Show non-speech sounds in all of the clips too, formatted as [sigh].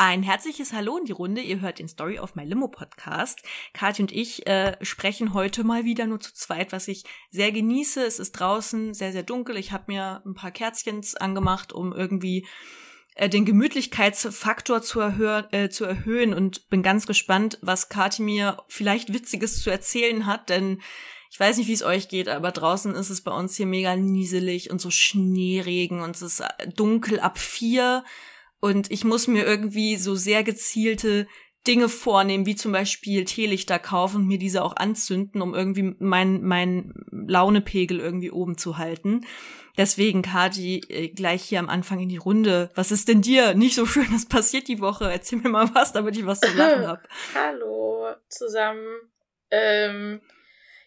Ein herzliches Hallo in die Runde. Ihr hört den Story of My Limo Podcast. Kathi und ich äh, sprechen heute mal wieder nur zu zweit, was ich sehr genieße. Es ist draußen sehr, sehr dunkel. Ich habe mir ein paar Kerzchens angemacht, um irgendwie äh, den Gemütlichkeitsfaktor zu, erhöhen, äh, zu erhöhen und bin ganz gespannt, was Kathi mir vielleicht Witziges zu erzählen hat, denn ich weiß nicht, wie es euch geht, aber draußen ist es bei uns hier mega nieselig und so Schneeregen und es ist dunkel ab vier und ich muss mir irgendwie so sehr gezielte Dinge vornehmen, wie zum Beispiel Teelichter kaufen und mir diese auch anzünden, um irgendwie mein, mein Launepegel irgendwie oben zu halten. Deswegen, Kati, äh, gleich hier am Anfang in die Runde. Was ist denn dir nicht so schönes passiert die Woche? Erzähl mir mal was, damit ich was zu lachen habe. [laughs] Hallo zusammen. Ähm,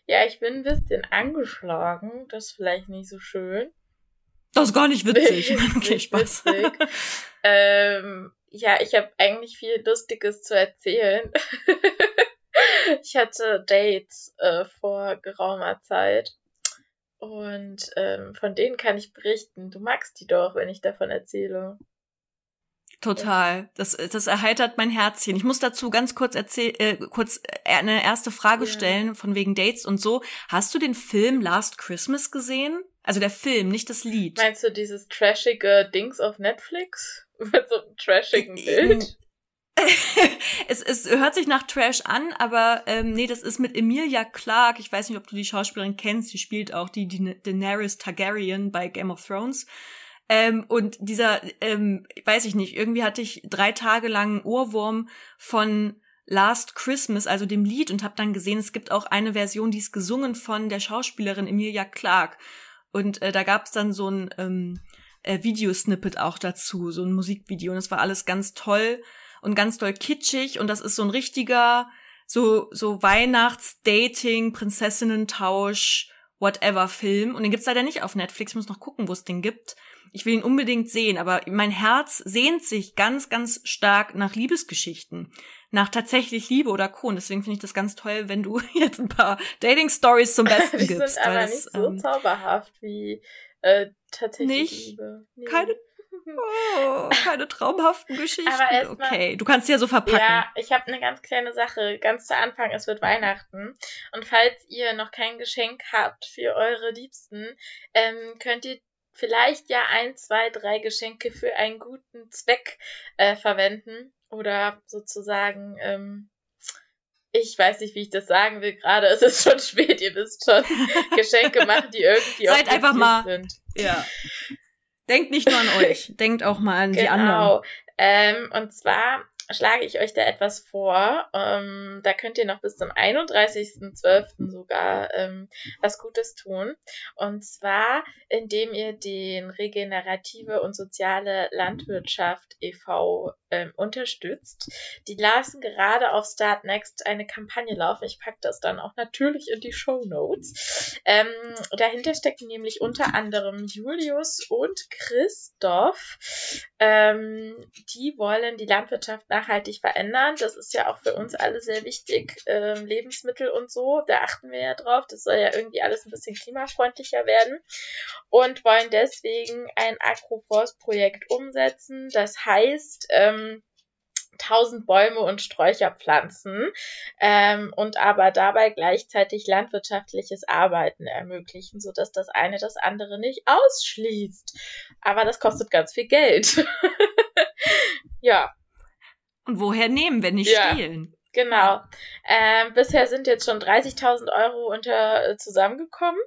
ja, ich bin ein bisschen angeschlagen. Das ist vielleicht nicht so schön. Das ist gar nicht witzig. [laughs] okay, Spaß. Witzig. ähm, ja, ich habe eigentlich viel Lustiges zu erzählen. [laughs] ich hatte Dates äh, vor geraumer Zeit. Und ähm, von denen kann ich berichten. Du magst die doch, wenn ich davon erzähle. Total. Das, das erheitert mein Herzchen. Ich muss dazu ganz kurz erzählen, äh, kurz eine erste Frage ja. stellen, von wegen Dates und so. Hast du den Film Last Christmas gesehen? Also der Film, nicht das Lied. Meinst du dieses trashige Dings auf Netflix? [laughs] Mit so einem trashigen Bild? [laughs] es, es hört sich nach Trash an, aber ähm, nee, das ist mit Emilia Clarke. Ich weiß nicht, ob du die Schauspielerin kennst. Die spielt auch die, die Daenerys Targaryen bei Game of Thrones. Ähm, und dieser, ähm, weiß ich nicht, irgendwie hatte ich drei Tage lang einen Ohrwurm von Last Christmas, also dem Lied, und habe dann gesehen, es gibt auch eine Version, die ist gesungen von der Schauspielerin Emilia Clarke. Und äh, da gab es dann so ein ähm, äh, Videosnippet auch dazu, so ein Musikvideo. Und das war alles ganz toll und ganz doll kitschig. Und das ist so ein richtiger, so, so Weihnachts-Dating, Prinzessinnen-Tausch, whatever Film. Und den gibt's leider nicht auf Netflix. Ich muss noch gucken, wo es den gibt. Ich will ihn unbedingt sehen, aber mein Herz sehnt sich ganz, ganz stark nach Liebesgeschichten nach tatsächlich Liebe oder Co. Und deswegen finde ich das ganz toll, wenn du [laughs] jetzt ein paar Dating-Stories zum Besten die gibst. sind aber nicht so ähm, zauberhaft wie äh, tatsächlich nicht? Liebe. Nee. Keine [laughs] Oh, keine traumhaften Geschichten. Aber okay, du kannst sie ja so verpacken. Ja, ich habe eine ganz kleine Sache. Ganz zu Anfang, es wird Weihnachten. Und falls ihr noch kein Geschenk habt für eure Liebsten, ähm, könnt ihr vielleicht ja ein, zwei, drei Geschenke für einen guten Zweck äh, verwenden oder sozusagen, ähm, ich weiß nicht, wie ich das sagen will gerade, es ist schon spät, ihr wisst schon, [laughs] Geschenke machen, die irgendwie Seid einfach mal, sind. Ja. Denkt nicht nur an euch, denkt auch mal an genau. die anderen. Genau. Ähm, und zwar schlage ich euch da etwas vor. Ähm, da könnt ihr noch bis zum 31.12. sogar ähm, was Gutes tun. Und zwar, indem ihr den Regenerative und Soziale Landwirtschaft e.V. Ähm, unterstützt. Die lassen gerade auf Start Next eine Kampagne laufen. Ich packe das dann auch natürlich in die Show Notes. Ähm, dahinter stecken nämlich unter anderem Julius und Christoph. Ähm, die wollen die Landwirtschaft nach nachhaltig verändern. Das ist ja auch für uns alle sehr wichtig. Ähm, Lebensmittel und so, da achten wir ja drauf. Das soll ja irgendwie alles ein bisschen klimafreundlicher werden. Und wollen deswegen ein Agroforst-Projekt umsetzen. Das heißt, ähm, 1000 Bäume und Sträucher pflanzen ähm, und aber dabei gleichzeitig landwirtschaftliches Arbeiten ermöglichen, sodass das eine das andere nicht ausschließt. Aber das kostet ganz viel Geld. [laughs] ja, und woher nehmen, wenn nicht ja. stehlen? Genau. Ähm, bisher sind jetzt schon 30.000 Euro unter äh, zusammengekommen.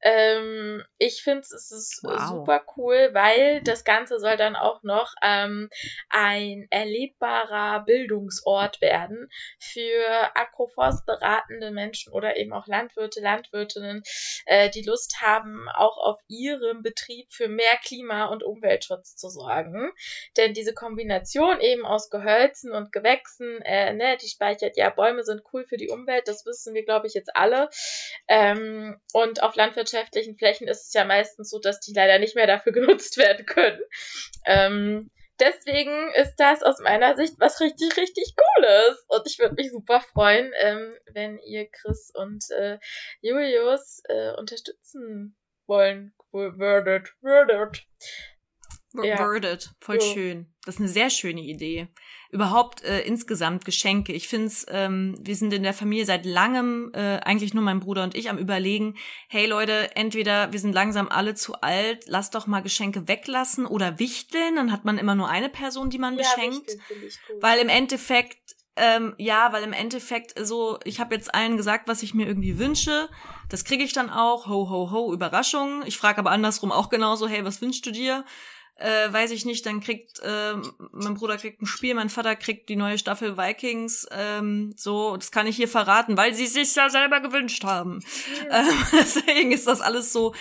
Ähm, ich finde es ist wow. super cool, weil das Ganze soll dann auch noch ähm, ein erlebbarer Bildungsort werden für agroforstberatende Menschen oder eben auch Landwirte, Landwirtinnen, äh, die Lust haben, auch auf ihrem Betrieb für mehr Klima- und Umweltschutz zu sorgen. Denn diese Kombination eben aus Gehölzen und Gewächsen, äh, ne, die speichert. Ja, Bäume sind cool für die Umwelt, das wissen wir, glaube ich, jetzt alle. Ähm, und auf landwirtschaftlichen Flächen ist es ja meistens so, dass die leider nicht mehr dafür [laughs] genutzt werden können. Ähm, deswegen ist das aus meiner Sicht was richtig, richtig Cooles. Und ich würde mich super freuen, ähm, wenn ihr Chris und äh, Julius äh, unterstützen wollen würdet. würdet. Ja. worded. Voll ja. schön. Das ist eine sehr schöne Idee. Überhaupt äh, insgesamt Geschenke. Ich find's, ähm, wir sind in der Familie seit langem, äh, eigentlich nur mein Bruder und ich, am überlegen, hey Leute, entweder wir sind langsam alle zu alt, lass doch mal Geschenke weglassen oder wichteln, dann hat man immer nur eine Person, die man ja, beschenkt. Weil im Endeffekt ähm, ja, weil im Endeffekt so, ich habe jetzt allen gesagt, was ich mir irgendwie wünsche. Das kriege ich dann auch. Ho, ho, ho, Überraschung. Ich frage aber andersrum auch genauso, hey, was wünschst du dir? Äh, weiß ich nicht, dann kriegt äh, mein Bruder kriegt ein Spiel, mein Vater kriegt die neue Staffel Vikings. Ähm, so, das kann ich hier verraten, weil sie sich ja selber gewünscht haben. Ja. Ähm, [laughs] deswegen ist das alles so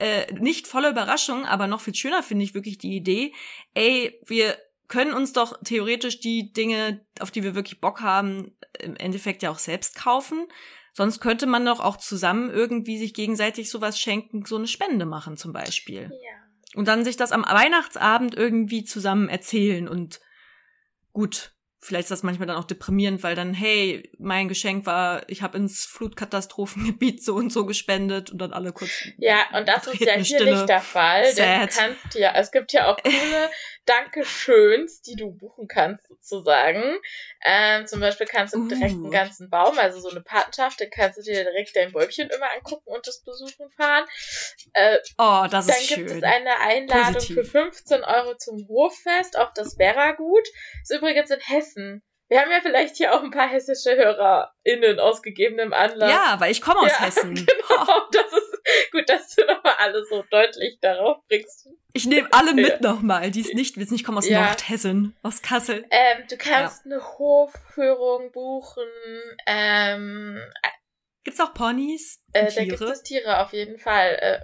äh, nicht voller Überraschung, aber noch viel schöner finde ich wirklich die Idee. Ey, wir können uns doch theoretisch die Dinge, auf die wir wirklich Bock haben, im Endeffekt ja auch selbst kaufen. Sonst könnte man doch auch zusammen irgendwie sich gegenseitig sowas schenken, so eine Spende machen zum Beispiel. Ja. Und dann sich das am Weihnachtsabend irgendwie zusammen erzählen und gut, vielleicht ist das manchmal dann auch deprimierend, weil dann, hey, mein Geschenk war, ich habe ins Flutkatastrophengebiet so und so gespendet und dann alle kurz. Ja, und das ist ja hier Stille. nicht der Fall. Sad. Denn du kannst ja, es gibt ja auch [laughs] coole Dankeschöns, die du buchen kannst, sozusagen. Ähm, zum Beispiel kannst du uh. direkt einen ganzen Baum, also so eine Patenschaft, dann kannst du dir direkt dein Bäumchen immer angucken und das besuchen fahren. Äh, oh, das ist schön. Dann gibt es eine Einladung Positiv. für 15 Euro zum Hoffest, auch das wäre gut. Ist übrigens in Hessen. Wir haben ja vielleicht hier auch ein paar hessische HörerInnen aus gegebenem Anlass. Ja, weil ich komme aus ja, [laughs] Hessen. Genau, oh. das ist gut, dass du nochmal alles so deutlich darauf bringst. Ich nehme alle mit ja. nochmal, die es nicht wissen. Ich komme aus ja. Nordhessen, aus Kassel. Ähm, du kannst ja. eine Hofführung buchen. Ähm, Gibt's auch Ponys? Äh, da gibt es Tiere auf jeden Fall. Äh,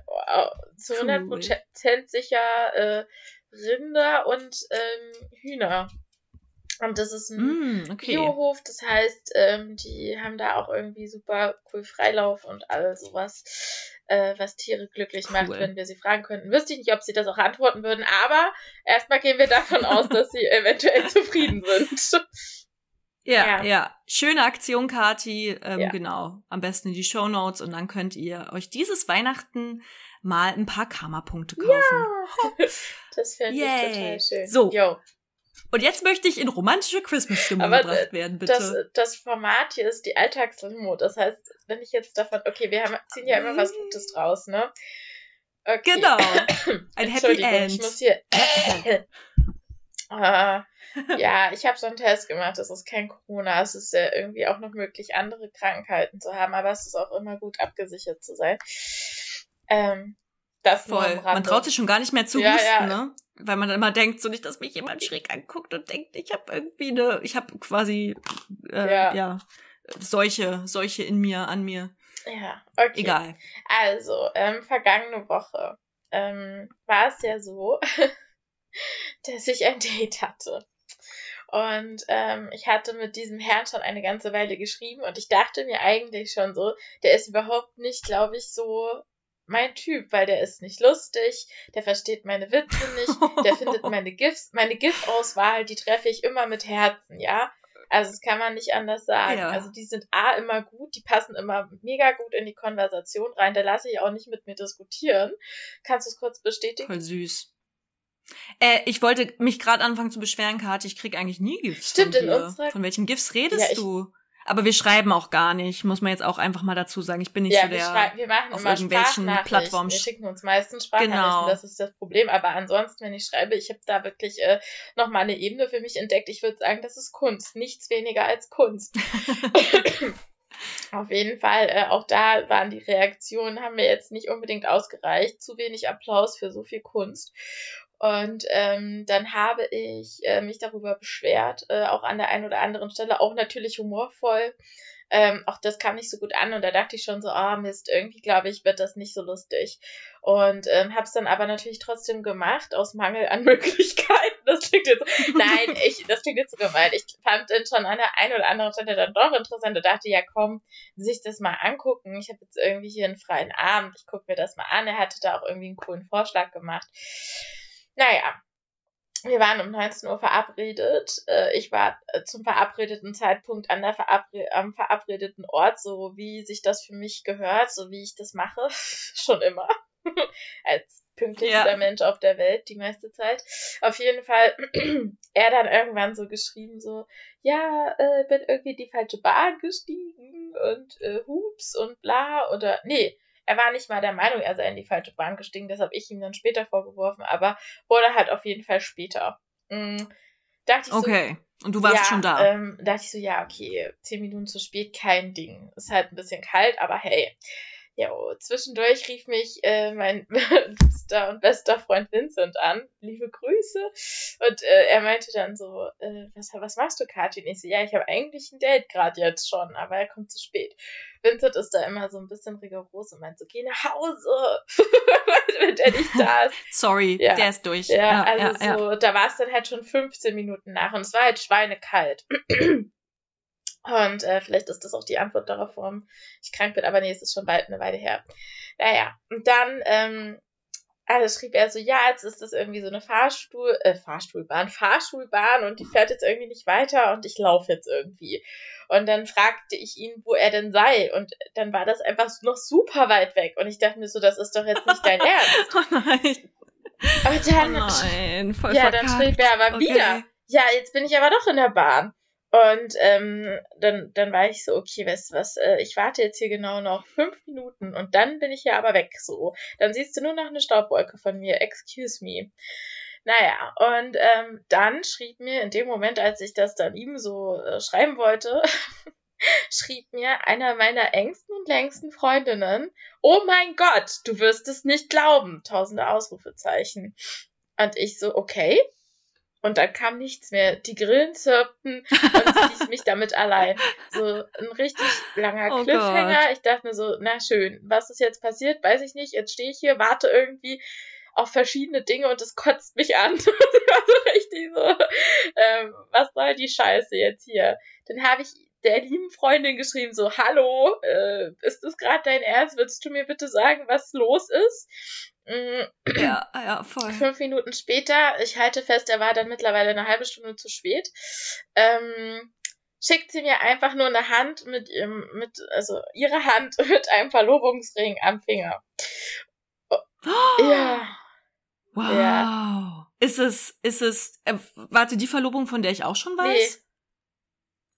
zu cool. 100% sicher äh, Rinder und ähm, Hühner. Und das ist ein mm, okay. Biohof, das heißt, ähm, die haben da auch irgendwie super cool Freilauf und all sowas, äh, was Tiere glücklich cool. macht, wenn wir sie fragen könnten. Wüsste ich nicht, ob sie das auch antworten würden, aber erstmal gehen wir davon aus, dass sie [laughs] eventuell zufrieden sind. Ja, ja, ja. Schöne Aktion, Kati. Ähm, ja. Genau. Am besten in die Show Notes und dann könnt ihr euch dieses Weihnachten mal ein paar Karma-Punkte kaufen. Ja. [laughs] Das fände ich total schön. So. Yo. Und jetzt möchte ich in romantische Christmas-Stimmung gebracht werden, bitte. Das, das Format hier ist die Alltagslimo. Das heißt, wenn ich jetzt davon, okay, wir haben, ziehen ja immer was Gutes draus, ne? Okay. Genau. [laughs] Ein Happy End. Ich muss hier. uh, ja, ich habe so einen Test gemacht. Das ist kein Corona. Es ist ja irgendwie auch noch möglich, andere Krankheiten zu haben, aber es ist auch immer gut abgesichert zu sein. Ähm, das Voll. Man traut sich schon gar nicht mehr zu ja, husten, ja. ne? Weil man dann immer denkt, so nicht, dass mich jemand schräg anguckt und denkt, ich habe irgendwie eine, ich habe quasi äh, ja. ja Seuche, Seuche in mir, an mir. Ja, okay. Egal. Also, ähm, vergangene Woche ähm, war es ja so, [laughs] dass ich ein Date hatte. Und ähm, ich hatte mit diesem Herrn schon eine ganze Weile geschrieben und ich dachte mir eigentlich schon so, der ist überhaupt nicht, glaube ich, so mein Typ, weil der ist nicht lustig, der versteht meine Witze nicht, der findet [laughs] meine GIFs, meine GIF-Auswahl, die treffe ich immer mit Herzen, ja. Also das kann man nicht anders sagen. Ja. Also die sind A immer gut, die passen immer mega gut in die Konversation rein. Da lasse ich auch nicht mit mir diskutieren. Kannst du es kurz bestätigen? Voll süß. Äh, ich wollte mich gerade anfangen zu beschweren, Kati, ich krieg eigentlich nie GIFs. Stimmt, von in unserer. Von welchen GIFs redest ja, ich, du? Aber wir schreiben auch gar nicht, muss man jetzt auch einfach mal dazu sagen. Ich bin nicht ja, so der. Wir, wir machen auf immer irgendwelchen Plattformen. Wir schicken uns meistens Sprachnachrichten, genau. das ist das Problem. Aber ansonsten, wenn ich schreibe, ich habe da wirklich äh, nochmal eine Ebene für mich entdeckt. Ich würde sagen, das ist Kunst, nichts weniger als Kunst. [laughs] [laughs] Auf jeden Fall, äh, auch da waren die Reaktionen, haben mir jetzt nicht unbedingt ausgereicht. Zu wenig Applaus für so viel Kunst. Und ähm, dann habe ich äh, mich darüber beschwert, äh, auch an der einen oder anderen Stelle, auch natürlich humorvoll. Ähm, auch das kam nicht so gut an und da dachte ich schon so, ah oh, Mist, irgendwie glaube ich, wird das nicht so lustig. Und ähm, habe es dann aber natürlich trotzdem gemacht, aus Mangel an [laughs] Möglichkeiten. Das klingt jetzt, nein, ich, das klingt jetzt so gemein. Ich fand den schon an der einen oder anderen Stelle dann doch interessant und dachte, ja komm, sich das mal angucken. Ich habe jetzt irgendwie hier einen freien Abend, ich gucke mir das mal an. Er hatte da auch irgendwie einen coolen Vorschlag gemacht. Naja, wir waren um 19 Uhr verabredet. Äh, ich war äh, zum verabredeten Zeitpunkt an der Verabre am verabredeten Ort, so wie sich das für mich gehört, so wie ich das mache, [laughs] schon immer. [laughs] Als pünktlichster ja. Mensch auf der Welt die meiste Zeit. Auf jeden Fall, [clears throat] er dann irgendwann so geschrieben, so, ja, äh, bin irgendwie die falsche Bahn gestiegen und äh, hups und bla oder, nee, er war nicht mal der Meinung, er sei in die falsche Bahn gestiegen, das habe ich ihm dann später vorgeworfen, aber wurde halt auf jeden Fall später. Mhm. Dachte ich okay. So, und du warst ja, schon da. Ähm, dachte ich so, ja, okay, zehn Minuten zu spät, kein Ding. Ist halt ein bisschen kalt, aber hey, ja, zwischendurch rief mich äh, mein [laughs] liebster und bester Freund Vincent an. Liebe Grüße. Und äh, er meinte dann so, äh, was, was machst du, Katja? Und ich so, ja, ich habe eigentlich ein Date gerade jetzt schon, aber er kommt zu spät. Vincent ist da immer so ein bisschen rigoros und meint so, geh nach Hause, [laughs] wenn der nicht da ist. [laughs] Sorry, ja. der ist durch. Ja, ja also ja, so, da war es dann halt schon 15 Minuten nach und es war halt schweinekalt. [clears throat] Und äh, vielleicht ist das auch die Antwort darauf, warum ich krank bin, aber nee, es ist schon bald eine Weile her. Naja, und dann ähm, also schrieb er so, ja, jetzt ist das irgendwie so eine Fahrstuhl, äh, Fahrstuhlbahn, Fahrschulbahn und die fährt jetzt irgendwie nicht weiter und ich laufe jetzt irgendwie. Und dann fragte ich ihn, wo er denn sei. Und dann war das einfach noch super weit weg. Und ich dachte mir so, das ist doch jetzt nicht dein [laughs] Ernst. oh nein. Aber dann, oh nein, voll ja, verkackt. dann schrieb er aber okay. wieder, ja, jetzt bin ich aber doch in der Bahn. Und ähm, dann, dann war ich so, okay, weißt du was, äh, ich warte jetzt hier genau noch fünf Minuten und dann bin ich ja aber weg so. Dann siehst du nur noch eine Staubwolke von mir, excuse me. Naja, und ähm, dann schrieb mir in dem Moment, als ich das dann ihm so äh, schreiben wollte, [laughs] schrieb mir einer meiner engsten und längsten Freundinnen, oh mein Gott, du wirst es nicht glauben, tausende Ausrufezeichen. Und ich so, okay, und dann kam nichts mehr. Die Grillen zirpten [laughs] und sie ließ mich damit allein. So ein richtig langer oh Cliffhanger. Gott. Ich dachte mir so, na schön, was ist jetzt passiert? Weiß ich nicht. Jetzt stehe ich hier, warte irgendwie auf verschiedene Dinge und es kotzt mich an. [laughs] ich war so richtig so, ähm, was soll die Scheiße jetzt hier? Dann habe ich der lieben Freundin geschrieben, so, hallo, äh, ist das gerade dein Ernst? Würdest du mir bitte sagen, was los ist? Mm. Ja, ja, voll. Fünf Minuten später, ich halte fest, er war dann mittlerweile eine halbe Stunde zu spät, ähm, schickt sie mir einfach nur eine Hand mit ihrem, mit, also ihre Hand [laughs] mit einem Verlobungsring am Finger. Oh, ja. Wow. Ja. Ist es, ist es, äh, warte, die Verlobung, von der ich auch schon weiß? Nee.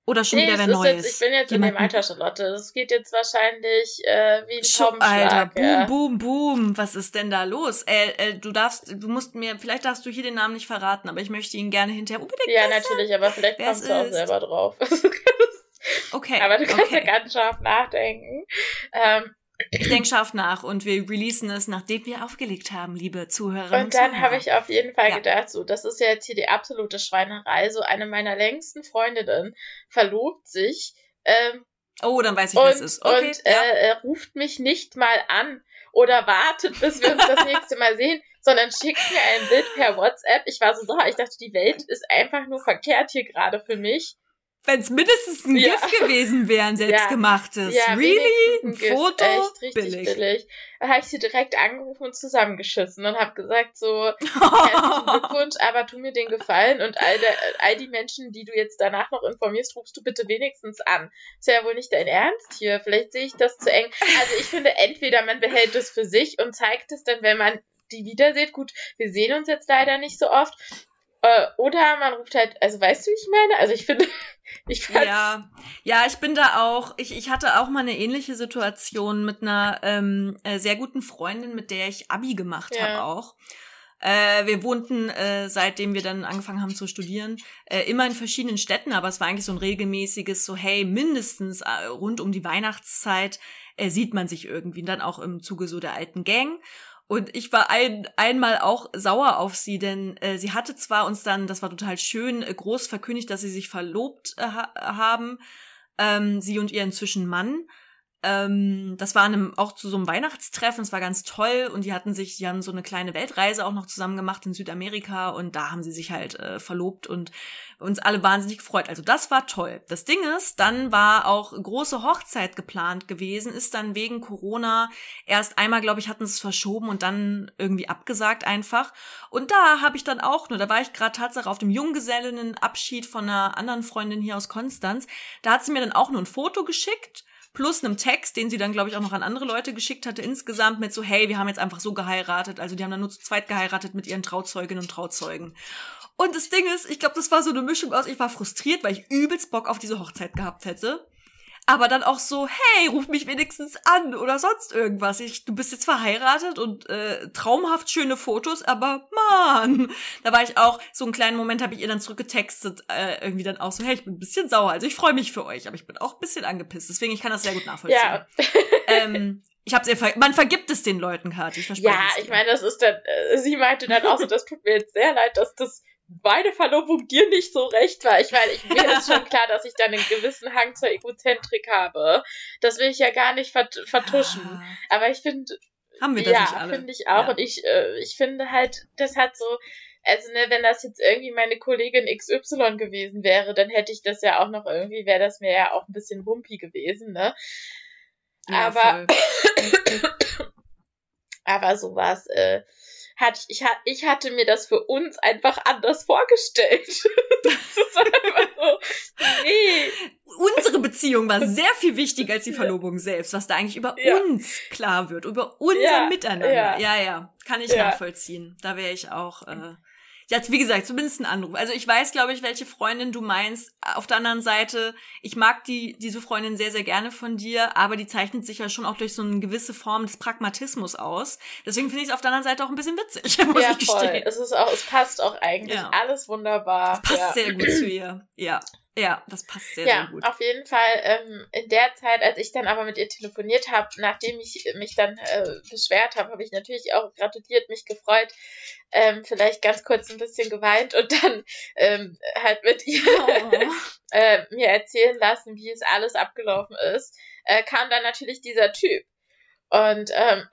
Oder schon nee, wieder wer Neues? Jetzt, ich bin jetzt Jemanden? in dem Alter, Charlotte. Das geht jetzt wahrscheinlich äh, wie ein Taubenschlag. Alter, boom, ja. boom, boom. Was ist denn da los? Äh, äh, du darfst, du musst mir, vielleicht darfst du hier den Namen nicht verraten, aber ich möchte ihn gerne hinterher unbedingt Ja, wissen, natürlich, aber vielleicht kommst du auch selber drauf. [laughs] okay. Aber du kannst okay. ja ganz scharf nachdenken. Ähm, ich denke scharf nach und wir releasen es, nachdem wir aufgelegt haben, liebe Zuhörerinnen. Und dann habe ich auf jeden Fall ja. gedacht, so, das ist ja jetzt hier die absolute Schweinerei. So eine meiner längsten Freundinnen verlobt sich. Ähm, oh, dann weiß ich, und, was es ist. Okay, und ja. äh, er ruft mich nicht mal an oder wartet, bis wir uns das [laughs] nächste Mal sehen, sondern schickt mir ein Bild per WhatsApp. Ich war so sauer, ich dachte, die Welt ist einfach nur verkehrt hier gerade für mich wenn es mindestens ein ja. Gift gewesen wäre, ein [laughs] selbstgemachtes. Ja, really? Ein, Foto? Echt richtig billig. billig. Da habe ich sie direkt angerufen und zusammengeschissen und habe gesagt so, [laughs] herzlichen Glückwunsch, aber tu mir den Gefallen und all, der, all die Menschen, die du jetzt danach noch informierst, rufst du bitte wenigstens an. Ist ja wohl nicht dein Ernst hier. Vielleicht sehe ich das zu eng. Also ich finde, entweder man behält es für sich und zeigt es dann, wenn man die wieder sieht. Gut, wir sehen uns jetzt leider nicht so oft. Äh, oder man ruft halt, also weißt du, wie ich meine? Also ich finde, ich Ja, ja, ich bin da auch, ich, ich hatte auch mal eine ähnliche Situation mit einer ähm, äh, sehr guten Freundin, mit der ich Abi gemacht ja. habe auch. Äh, wir wohnten, äh, seitdem wir dann angefangen haben zu studieren, äh, immer in verschiedenen Städten, aber es war eigentlich so ein regelmäßiges, so hey, mindestens äh, rund um die Weihnachtszeit äh, sieht man sich irgendwie, und dann auch im Zuge so der alten Gang. Und ich war ein, einmal auch sauer auf sie, denn äh, sie hatte zwar uns dann, das war total schön, äh, groß verkündigt, dass sie sich verlobt äh, haben, ähm, sie und ihr inzwischen Mann. Ähm, das war einem, auch zu so einem Weihnachtstreffen, es war ganz toll und die hatten sich, die haben so eine kleine Weltreise auch noch zusammen gemacht in Südamerika und da haben sie sich halt äh, verlobt und uns alle wahnsinnig gefreut. Also das war toll. Das Ding ist, dann war auch große Hochzeit geplant gewesen, ist dann wegen Corona erst einmal, glaube ich, hatten sie es verschoben und dann irgendwie abgesagt einfach. Und da habe ich dann auch nur, da war ich gerade Tatsache auf dem Junggesellinnenabschied von einer anderen Freundin hier aus Konstanz, da hat sie mir dann auch nur ein Foto geschickt plus einem Text, den sie dann, glaube ich, auch noch an andere Leute geschickt hatte, insgesamt mit so, hey, wir haben jetzt einfach so geheiratet. Also die haben dann nur zu zweit geheiratet mit ihren Trauzeuginnen und Trauzeugen. Und das Ding ist, ich glaube, das war so eine Mischung aus, ich war frustriert, weil ich übelst Bock auf diese Hochzeit gehabt hätte aber dann auch so, hey, ruf mich wenigstens an oder sonst irgendwas. Ich, du bist jetzt verheiratet und äh, traumhaft schöne Fotos, aber man, da war ich auch, so einen kleinen Moment habe ich ihr dann zurückgetextet, äh, irgendwie dann auch so, hey, ich bin ein bisschen sauer, also ich freue mich für euch, aber ich bin auch ein bisschen angepisst, deswegen ich kann das sehr gut nachvollziehen. Ja. [laughs] ähm, ich hab's ihr ver man vergibt es den Leuten, Kati, ich verspreche Ja, ich meine, das ist dann, äh, sie meinte dann auch so, das tut mir jetzt sehr leid, dass das meine Verlobung dir nicht so recht war. Ich meine, ich, mir ist schon klar, dass ich dann einen gewissen Hang zur Egozentrik habe. Das will ich ja gar nicht vert vertuschen. Ah. Aber ich finde. Haben wir das ja, nicht alle? finde ich auch. Ja. Und ich, äh, ich finde halt, das hat so. Also, ne, wenn das jetzt irgendwie meine Kollegin XY gewesen wäre, dann hätte ich das ja auch noch irgendwie, wäre das mir ja auch ein bisschen wumpy gewesen, ne? Ja, aber, [coughs] aber sowas, äh, hatte ich, ich hatte mir das für uns einfach anders vorgestellt. [laughs] das ist einfach so, nee. Unsere Beziehung war [laughs] sehr viel wichtiger als die Verlobung selbst, was da eigentlich über ja. uns klar wird, über unser ja, Miteinander. Ja. ja, ja, kann ich nachvollziehen. Da wäre ich auch. Äh, ja, wie gesagt, zumindest ein Anruf. Also ich weiß, glaube ich, welche Freundin du meinst. Auf der anderen Seite, ich mag die, diese Freundin sehr, sehr gerne von dir, aber die zeichnet sich ja schon auch durch so eine gewisse Form des Pragmatismus aus. Deswegen finde ich es auf der anderen Seite auch ein bisschen witzig, [laughs] muss ja, ich voll. Es ist auch, es passt auch eigentlich ja. alles wunderbar. Es passt ja. sehr gut zu ihr. Ja. Ja, das passt sehr, ja, sehr gut. Auf jeden Fall ähm, in der Zeit, als ich dann aber mit ihr telefoniert habe, nachdem ich mich dann äh, beschwert habe, habe ich natürlich auch gratuliert, mich gefreut, ähm, vielleicht ganz kurz ein bisschen geweint und dann ähm, halt mit ihr oh. [laughs] äh, mir erzählen lassen, wie es alles abgelaufen ist, äh, kam dann natürlich dieser Typ. Und ähm,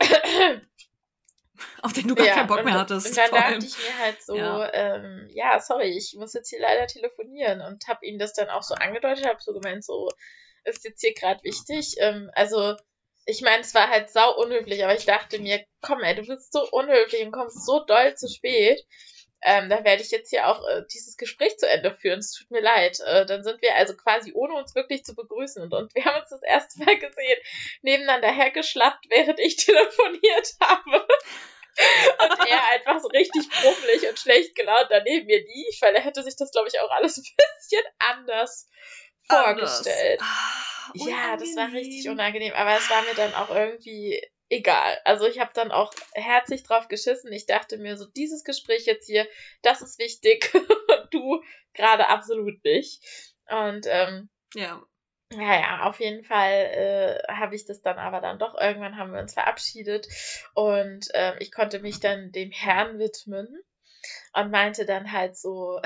[laughs] auf den du gar ja, keinen Bock mehr hattest. Und dann dachte ich mir halt so, ja. Ähm, ja. sorry, ich muss jetzt hier leider telefonieren und habe ihm das dann auch so angedeutet, habe so gemeint, so ist jetzt hier gerade wichtig. Ähm, also ich meine, es war halt sau unhöflich, aber ich dachte mir, komm ey, du bist so unhöflich und kommst so doll zu spät. Ähm, dann werde ich jetzt hier auch äh, dieses Gespräch zu Ende führen. Es tut mir leid. Äh, dann sind wir also quasi ohne uns wirklich zu begrüßen und, und wir haben uns das erste Mal gesehen, nebeneinander hergeschlappt, während ich [laughs] telefoniert habe. und er einfach so richtig brummelig und schlecht gelaunt daneben mir lief, weil er hätte sich das, glaube ich, auch alles ein bisschen anders vorgestellt. Ah, ja, das war richtig unangenehm, aber es war mir dann auch irgendwie egal. Also ich habe dann auch herzlich drauf geschissen. Ich dachte mir so, dieses Gespräch jetzt hier, das ist wichtig. [laughs] du gerade absolut nicht. Und ähm, ja. Ja, ja, auf jeden Fall äh, habe ich das dann aber dann doch. Irgendwann haben wir uns verabschiedet und äh, ich konnte mich dann dem Herrn widmen und meinte dann halt so,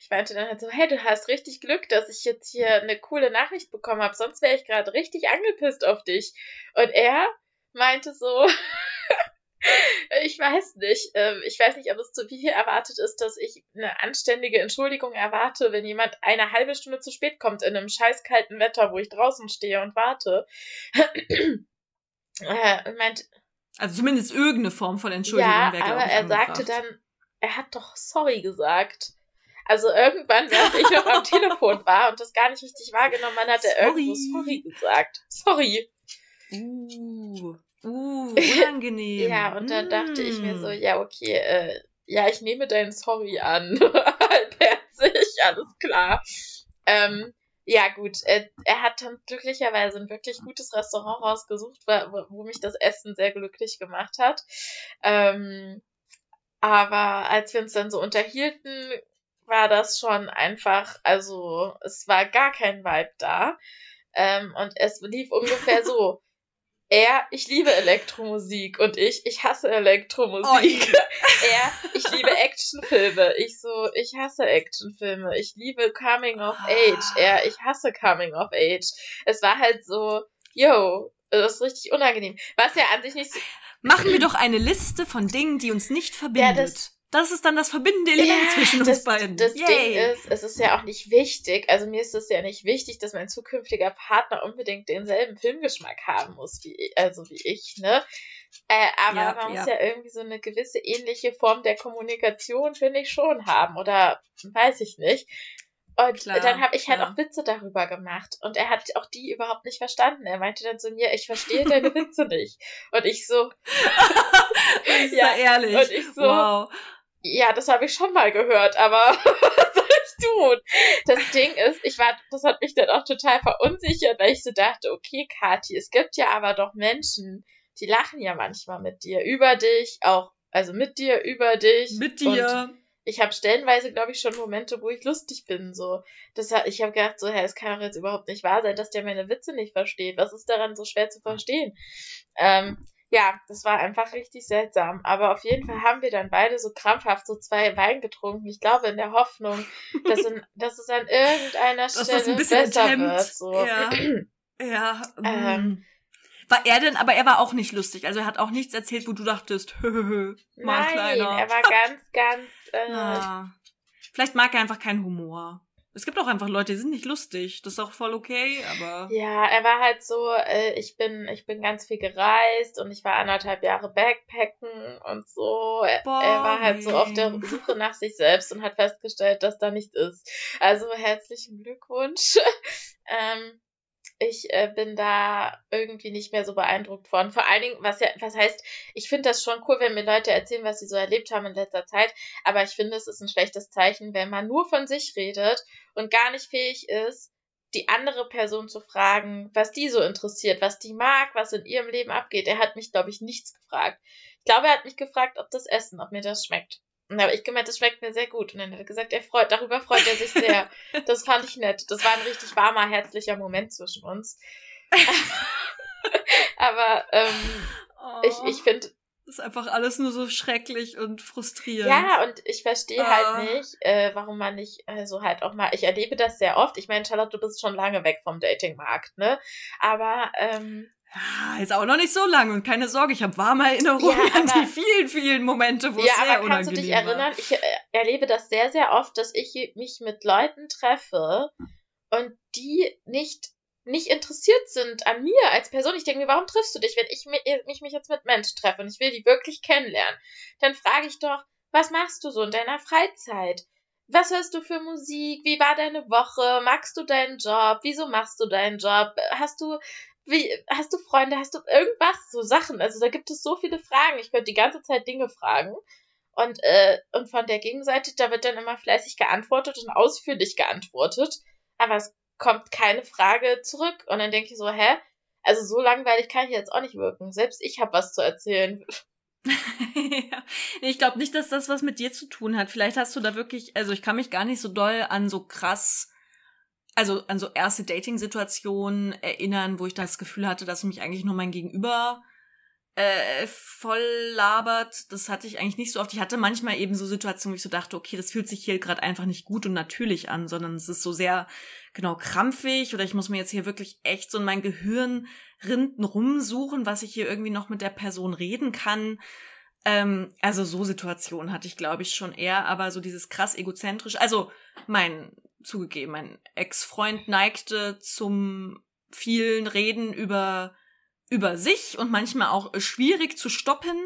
ich meinte dann halt so, hey, du hast richtig Glück, dass ich jetzt hier eine coole Nachricht bekommen habe, sonst wäre ich gerade richtig angepisst auf dich. Und er meinte so, [laughs] ich weiß nicht, ähm, ich weiß nicht, ob es zu viel erwartet ist, dass ich eine anständige Entschuldigung erwarte, wenn jemand eine halbe Stunde zu spät kommt in einem scheißkalten Wetter, wo ich draußen stehe und warte. [clears throat] äh, meint, also zumindest irgendeine Form von Entschuldigung. Ja, aber er sagte dann, er hat doch sorry gesagt. Also irgendwann, während ich noch am [laughs] Telefon war und das gar nicht richtig wahrgenommen hat, hat er irgendwo sorry gesagt. Sorry. Uh, uh, [laughs] unangenehm. ja, und dann mm. dachte ich mir so, mm. ja, okay, äh, ja, ich nehme deinen Sorry an. [laughs] Halbherzig, alles klar. Ähm, ja, gut, er, er, hat dann glücklicherweise ein wirklich gutes Restaurant rausgesucht, wo, wo mich das Essen sehr glücklich gemacht hat. Ähm, aber als wir uns dann so unterhielten, war das schon einfach, also es war gar kein Vibe da. Ähm, und es lief ungefähr so. [laughs] Er, ich liebe Elektromusik und ich, ich hasse Elektromusik. Oh, [laughs] er, ich liebe [laughs] Actionfilme. Ich so, ich hasse Actionfilme. Ich liebe Coming of Age. Er, ich hasse Coming of Age. Es war halt so, yo, das ist richtig unangenehm. Was ja an sich nicht so. Machen wir doch eine Liste von Dingen, die uns nicht verbindet. Ja, das, das ist dann das verbindende Element ja, zwischen uns das, beiden. Das Yay. Ding ist, es ist ja auch nicht wichtig, also mir ist es ja nicht wichtig, dass mein zukünftiger Partner unbedingt denselben Filmgeschmack haben muss, wie, also wie ich, ne? Äh, aber ja, man ja. muss ja irgendwie so eine gewisse ähnliche Form der Kommunikation, finde ich, schon haben. Oder weiß ich nicht. Und klar, dann habe ich halt klar. auch Witze darüber gemacht. Und er hat auch die überhaupt nicht verstanden. Er meinte dann zu mir, ich verstehe deine [laughs] Witze nicht. Und ich so. [laughs] ja, ehrlich. Und ich so. Wow. Ja, das habe ich schon mal gehört, aber [laughs] was soll ich tun? Das Ding ist, ich war, das hat mich dann auch total verunsichert, weil ich so dachte, okay, Kathi, es gibt ja aber doch Menschen, die lachen ja manchmal mit dir, über dich, auch, also mit dir, über dich. Mit dir. Und ich habe stellenweise, glaube ich, schon Momente, wo ich lustig bin. So, das, ich habe gedacht, so, hä, es kann doch jetzt überhaupt nicht wahr sein, dass der meine Witze nicht versteht. Was ist daran so schwer zu verstehen? Ähm, ja, das war einfach richtig seltsam. Aber auf jeden Fall haben wir dann beide so krampfhaft so zwei Wein getrunken. Ich glaube in der Hoffnung, dass, in, [laughs] dass es an irgendeiner dass Stelle besser attempt. wird. So. Ja. [clears throat] ja. Ähm, mm. War er denn, aber er war auch nicht lustig. Also er hat auch nichts erzählt, wo du dachtest, hö, hö, hö, mal Nein, kleiner. er war ganz, ganz. Äh, ja. [laughs] Vielleicht mag er einfach keinen Humor. Es gibt auch einfach Leute, die sind nicht lustig. Das ist auch voll okay, aber. Ja, er war halt so, äh, ich bin, ich bin ganz viel gereist und ich war anderthalb Jahre Backpacken und so. Er, er war halt so auf der [laughs] Suche nach sich selbst und hat festgestellt, dass da nichts ist. Also herzlichen Glückwunsch. [laughs] ähm, ich äh, bin da irgendwie nicht mehr so beeindruckt von. Vor allen Dingen, was ja, was heißt, ich finde das schon cool, wenn mir Leute erzählen, was sie so erlebt haben in letzter Zeit, aber ich finde, es ist ein schlechtes Zeichen, wenn man nur von sich redet und gar nicht fähig ist, die andere Person zu fragen, was die so interessiert, was die mag, was in ihrem Leben abgeht. Er hat mich, glaube ich, nichts gefragt. Ich glaube, er hat mich gefragt, ob das Essen, ob mir das schmeckt. Und habe ich gemeint, das schmeckt mir sehr gut. Und dann hat er gesagt, er freut, darüber freut er sich sehr. [laughs] das fand ich nett. Das war ein richtig warmer, herzlicher Moment zwischen uns. [laughs] Aber ähm, oh, ich, ich finde. Ist einfach alles nur so schrecklich und frustrierend. Ja, und ich verstehe oh. halt ah. nicht, äh, warum man nicht also halt auch mal. Ich erlebe das sehr oft. Ich meine, Charlotte, du bist schon lange weg vom Datingmarkt, ne? Aber ähm, ja, ist auch noch nicht so lang und keine Sorge, ich habe warme Erinnerungen ja, an die vielen, vielen Momente, wo ja, es sehr aber kannst du dich erinnern? Ich äh, erlebe das sehr, sehr oft, dass ich mich mit Leuten treffe und die nicht nicht interessiert sind an mir als Person. Ich denke mir, warum triffst du dich, wenn ich mich, mich jetzt mit Menschen treffe und ich will die wirklich kennenlernen? Dann frage ich doch, was machst du so in deiner Freizeit? Was hörst du für Musik? Wie war deine Woche? Magst du deinen Job? Wieso machst du deinen Job? Hast du wie, hast du Freunde, hast du irgendwas, so Sachen? Also da gibt es so viele Fragen. Ich könnte die ganze Zeit Dinge fragen. Und, äh, und von der Gegenseite, da wird dann immer fleißig geantwortet und ausführlich geantwortet. Aber es kommt keine Frage zurück. Und dann denke ich so, hä? Also so langweilig kann ich jetzt auch nicht wirken. Selbst ich habe was zu erzählen. [laughs] [laughs] ja. Ich glaube nicht, dass das was mit dir zu tun hat. Vielleicht hast du da wirklich, also ich kann mich gar nicht so doll an so krass also an so erste Dating-Situationen erinnern, wo ich das Gefühl hatte, dass mich eigentlich nur mein Gegenüber äh, voll labert. Das hatte ich eigentlich nicht so oft. Ich hatte manchmal eben so Situationen, wo ich so dachte, okay, das fühlt sich hier gerade einfach nicht gut und natürlich an, sondern es ist so sehr genau krampfig oder ich muss mir jetzt hier wirklich echt so in mein Gehirn rinden rumsuchen, was ich hier irgendwie noch mit der Person reden kann. Ähm, also so Situationen hatte ich, glaube ich, schon eher, aber so dieses krass egozentrisch. Also mein zugegeben, mein Ex-Freund neigte zum vielen Reden über, über sich und manchmal auch schwierig zu stoppen.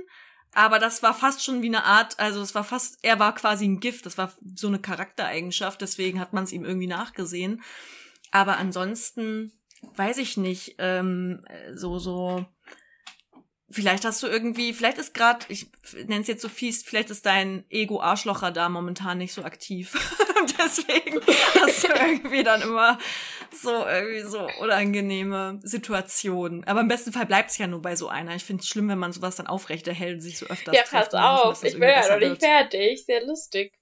Aber das war fast schon wie eine Art, also es war fast, er war quasi ein Gift, das war so eine Charaktereigenschaft, deswegen hat man es ihm irgendwie nachgesehen. Aber ansonsten weiß ich nicht, ähm, so, so, vielleicht hast du irgendwie, vielleicht ist gerade, ich nenne es jetzt so fies, vielleicht ist dein Ego-Arschlocher da momentan nicht so aktiv. [laughs] Deswegen hast du [laughs] irgendwie dann immer so irgendwie so unangenehme Situationen. Aber im besten Fall bleibt es ja nur bei so einer. Ich finde es schlimm, wenn man sowas dann aufrechterhält und sich so öfters Ja, pass auf, ich bin ja noch nicht fertig. Sehr lustig.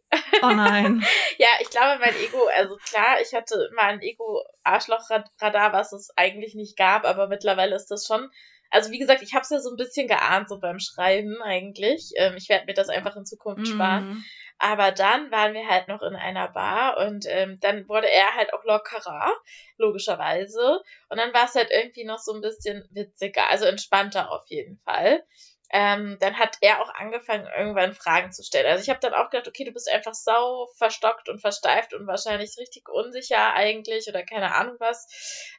Oh nein. [laughs] ja, ich glaube, mein Ego, also klar, ich hatte immer ein Ego-Arschloch-Radar, was es eigentlich nicht gab, aber mittlerweile ist das schon also wie gesagt, ich habe es ja so ein bisschen geahnt, so beim Schreiben eigentlich. Ähm, ich werde mir das einfach in Zukunft sparen. Mhm. Aber dann waren wir halt noch in einer Bar und ähm, dann wurde er halt auch lockerer, logischerweise. Und dann war es halt irgendwie noch so ein bisschen witziger, also entspannter auf jeden Fall ähm, dann hat er auch angefangen, irgendwann Fragen zu stellen. Also ich habe dann auch gedacht, okay, du bist einfach sau verstockt und versteift und wahrscheinlich richtig unsicher eigentlich oder keine Ahnung was,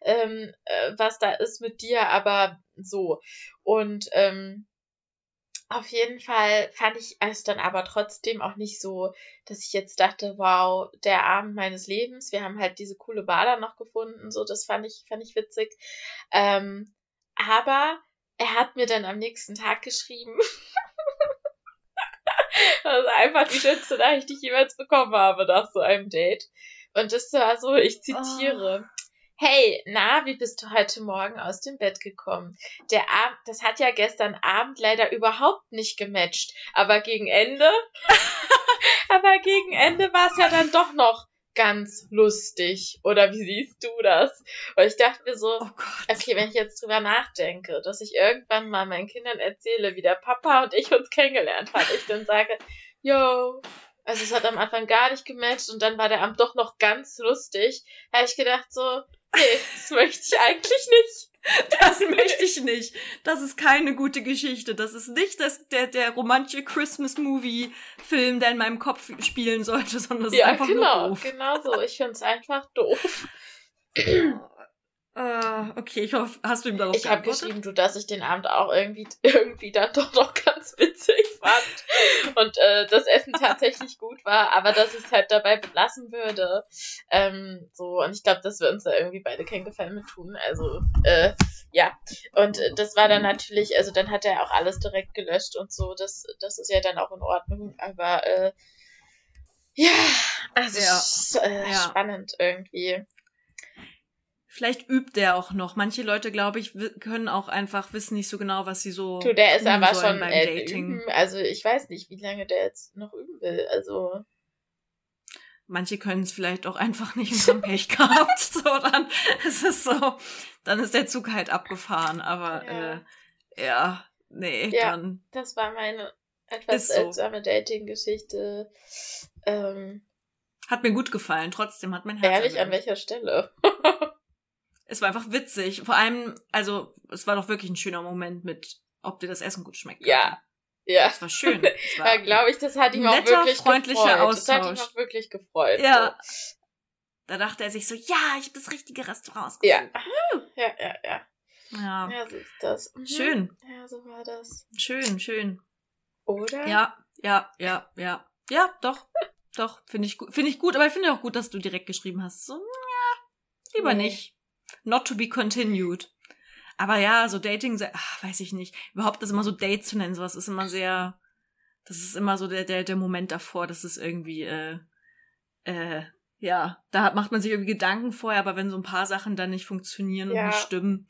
ähm, äh, was da ist mit dir, aber so. Und ähm, auf jeden Fall fand ich es dann aber trotzdem auch nicht so, dass ich jetzt dachte, wow, der Abend meines Lebens. Wir haben halt diese coole Bar da noch gefunden, so das fand ich fand ich witzig. Ähm, aber er hat mir dann am nächsten Tag geschrieben. das [laughs] ist einfach die schönste Nachricht, die ich jemals bekommen habe nach so einem Date. Und das war so, ich zitiere. Oh. Hey, na, wie bist du heute Morgen aus dem Bett gekommen? Der Abend, das hat ja gestern Abend leider überhaupt nicht gematcht. Aber gegen Ende, [laughs] aber gegen Ende war es ja dann doch noch ganz lustig. Oder wie siehst du das? Weil ich dachte mir so, oh okay, wenn ich jetzt drüber nachdenke, dass ich irgendwann mal meinen Kindern erzähle, wie der Papa und ich uns kennengelernt haben, ich dann sage, yo, also es hat am Anfang gar nicht gematcht und dann war der Abend doch noch ganz lustig, habe ich gedacht so, nee, das möchte ich eigentlich nicht. Das möchte ich nicht. Das ist keine gute Geschichte. Das ist nicht das, der, der romantische Christmas-Movie-Film, der in meinem Kopf spielen sollte, sondern das ja, ist einfach genau, nur doof. genau so. Ich finde es einfach doof. [laughs] Uh, okay, ich hoffe, hast du ihm darauf Ich habe geschrieben, du, dass ich den Abend auch irgendwie, [laughs] irgendwie dann doch noch ganz witzig fand und äh, das Essen tatsächlich [laughs] gut war, aber dass ich es halt dabei belassen würde. Ähm, so, und ich glaube, dass wir uns da irgendwie beide keinen Gefallen mit tun. Also, äh, ja. Und äh, das war dann natürlich, also dann hat er auch alles direkt gelöscht und so. Das, das ist ja dann auch in Ordnung, aber äh, ja, also ja. Äh, ja. spannend irgendwie. Vielleicht übt der auch noch. Manche Leute, glaube ich, können auch einfach wissen nicht so genau, was sie so. Du, der ist aber schon beim äh, Dating. Üben. Also ich weiß nicht, wie lange der jetzt noch üben will. Also. Manche können es vielleicht auch einfach nicht und haben Pech gehabt. [laughs] So, dann ist es so, dann ist der Zug halt abgefahren. Aber ja, äh, ja nee, ja, dann. Das war meine etwas seltsame so. Dating-Geschichte. Ähm, hat mir gut gefallen, trotzdem hat mein Herz. Ehrlich, erwähnt. an welcher Stelle? [laughs] es war einfach witzig. Vor allem, also, es war doch wirklich ein schöner Moment mit, ob dir das Essen gut schmeckt. Ja. Ja. Das war schön. Das [laughs] war ja, glaube ich, das hat ihm auch wirklich freundlicher gefreut. Austausch. Das hat ihm auch wirklich gefreut. Ja. So. Da dachte er sich so, ja, ich habe das richtige Restaurant ausgesucht. Ja. ja, ja, ja. Ja. Ja, so ist das. Mhm. Schön. Ja, so war das. Schön, schön. Oder? Ja, ja, ja, ja. Ja, doch. doch, finde ich gut. Finde ich gut, aber ich finde auch gut, dass du direkt geschrieben hast. So, ja, lieber nee. nicht. Not to be continued. Aber ja, so Dating, ach, weiß ich nicht. Überhaupt das immer so Date zu nennen, sowas ist immer sehr, das ist immer so der, der, der Moment davor, das ist irgendwie, äh, äh, ja, da macht man sich irgendwie Gedanken vorher, aber wenn so ein paar Sachen dann nicht funktionieren ja. und nicht stimmen,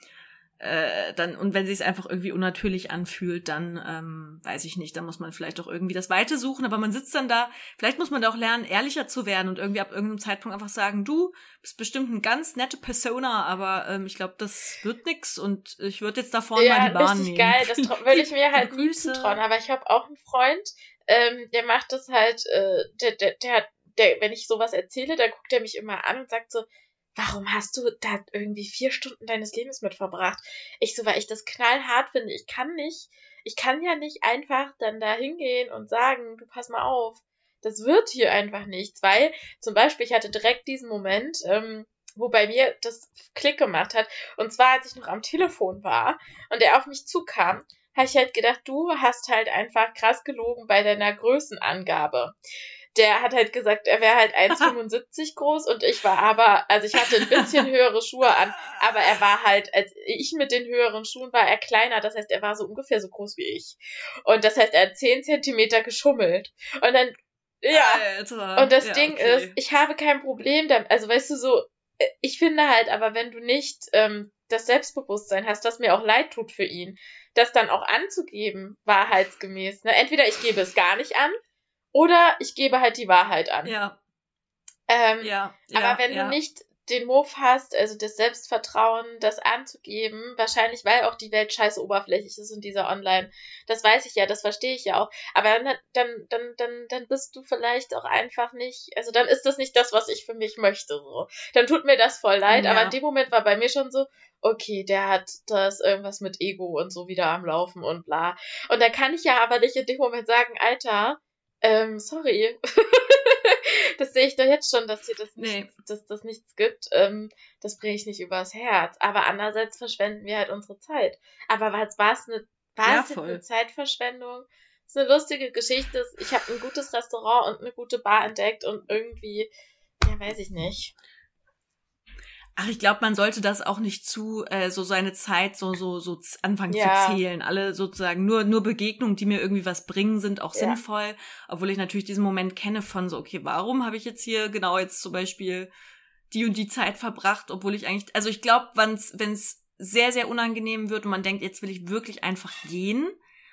äh, dann und wenn sich es einfach irgendwie unnatürlich anfühlt, dann ähm, weiß ich nicht, dann muss man vielleicht auch irgendwie das Weite suchen, aber man sitzt dann da, vielleicht muss man da auch lernen, ehrlicher zu werden und irgendwie ab irgendeinem Zeitpunkt einfach sagen, du bist bestimmt eine ganz nette Persona, aber ähm, ich glaube, das wird nix und ich würde jetzt da vorne ja, mal die Bahn nehmen. geil, das würde ich mir [laughs] halt nie zutrauen, aber ich habe auch einen Freund, ähm, der macht das halt, äh, der, der, der hat, der, wenn ich sowas erzähle, dann guckt er mich immer an und sagt so, warum hast du da irgendwie vier Stunden deines Lebens mit verbracht? Ich so, weil ich das knallhart finde. Ich kann nicht, ich kann ja nicht einfach dann da hingehen und sagen, du pass mal auf. Das wird hier einfach nichts, weil zum Beispiel ich hatte direkt diesen Moment, ähm, wo bei mir das Klick gemacht hat. Und zwar, als ich noch am Telefon war und er auf mich zukam, habe ich halt gedacht, du hast halt einfach krass gelogen bei deiner Größenangabe der hat halt gesagt, er wäre halt [laughs] 1,75 groß und ich war aber, also ich hatte ein bisschen [laughs] höhere Schuhe an, aber er war halt, als ich mit den höheren Schuhen war er kleiner, das heißt, er war so ungefähr so groß wie ich. Und das heißt, er hat 10 Zentimeter geschummelt. Und dann, ja. Alter. Und das ja, Ding okay. ist, ich habe kein Problem damit, also weißt du so, ich finde halt, aber wenn du nicht ähm, das Selbstbewusstsein hast, das mir auch leid tut für ihn, das dann auch anzugeben, wahrheitsgemäß. Ne? Entweder ich gebe es gar nicht an, oder ich gebe halt die Wahrheit an. Ja. Ähm, ja, ja, aber wenn ja. du nicht den Move hast, also das Selbstvertrauen, das anzugeben, wahrscheinlich weil auch die Welt scheiße oberflächlich ist in dieser Online. Das weiß ich ja, das verstehe ich ja auch. Aber dann, dann, dann, dann, dann bist du vielleicht auch einfach nicht, also dann ist das nicht das, was ich für mich möchte. So. Dann tut mir das voll leid, aber in dem Moment war bei mir schon so, okay, der hat das irgendwas mit Ego und so wieder am Laufen und bla. Und da kann ich ja aber nicht in dem Moment sagen, Alter, ähm, sorry. [laughs] das sehe ich doch jetzt schon, dass hier das, nee. nichts, dass das nichts gibt. Ähm, das bringe ich nicht übers Herz. Aber andererseits verschwenden wir halt unsere Zeit. Aber was war es eine ja, Zeitverschwendung. Das ist eine lustige Geschichte. Ich habe ein gutes Restaurant und eine gute Bar entdeckt und irgendwie, ja, weiß ich nicht. Ach, ich glaube, man sollte das auch nicht zu äh, so seine Zeit so so so anfangen ja. zu zählen. Alle sozusagen nur nur Begegnungen, die mir irgendwie was bringen, sind auch ja. sinnvoll. Obwohl ich natürlich diesen Moment kenne von so okay, warum habe ich jetzt hier genau jetzt zum Beispiel die und die Zeit verbracht, obwohl ich eigentlich, also ich glaube, wenn es sehr sehr unangenehm wird und man denkt, jetzt will ich wirklich einfach gehen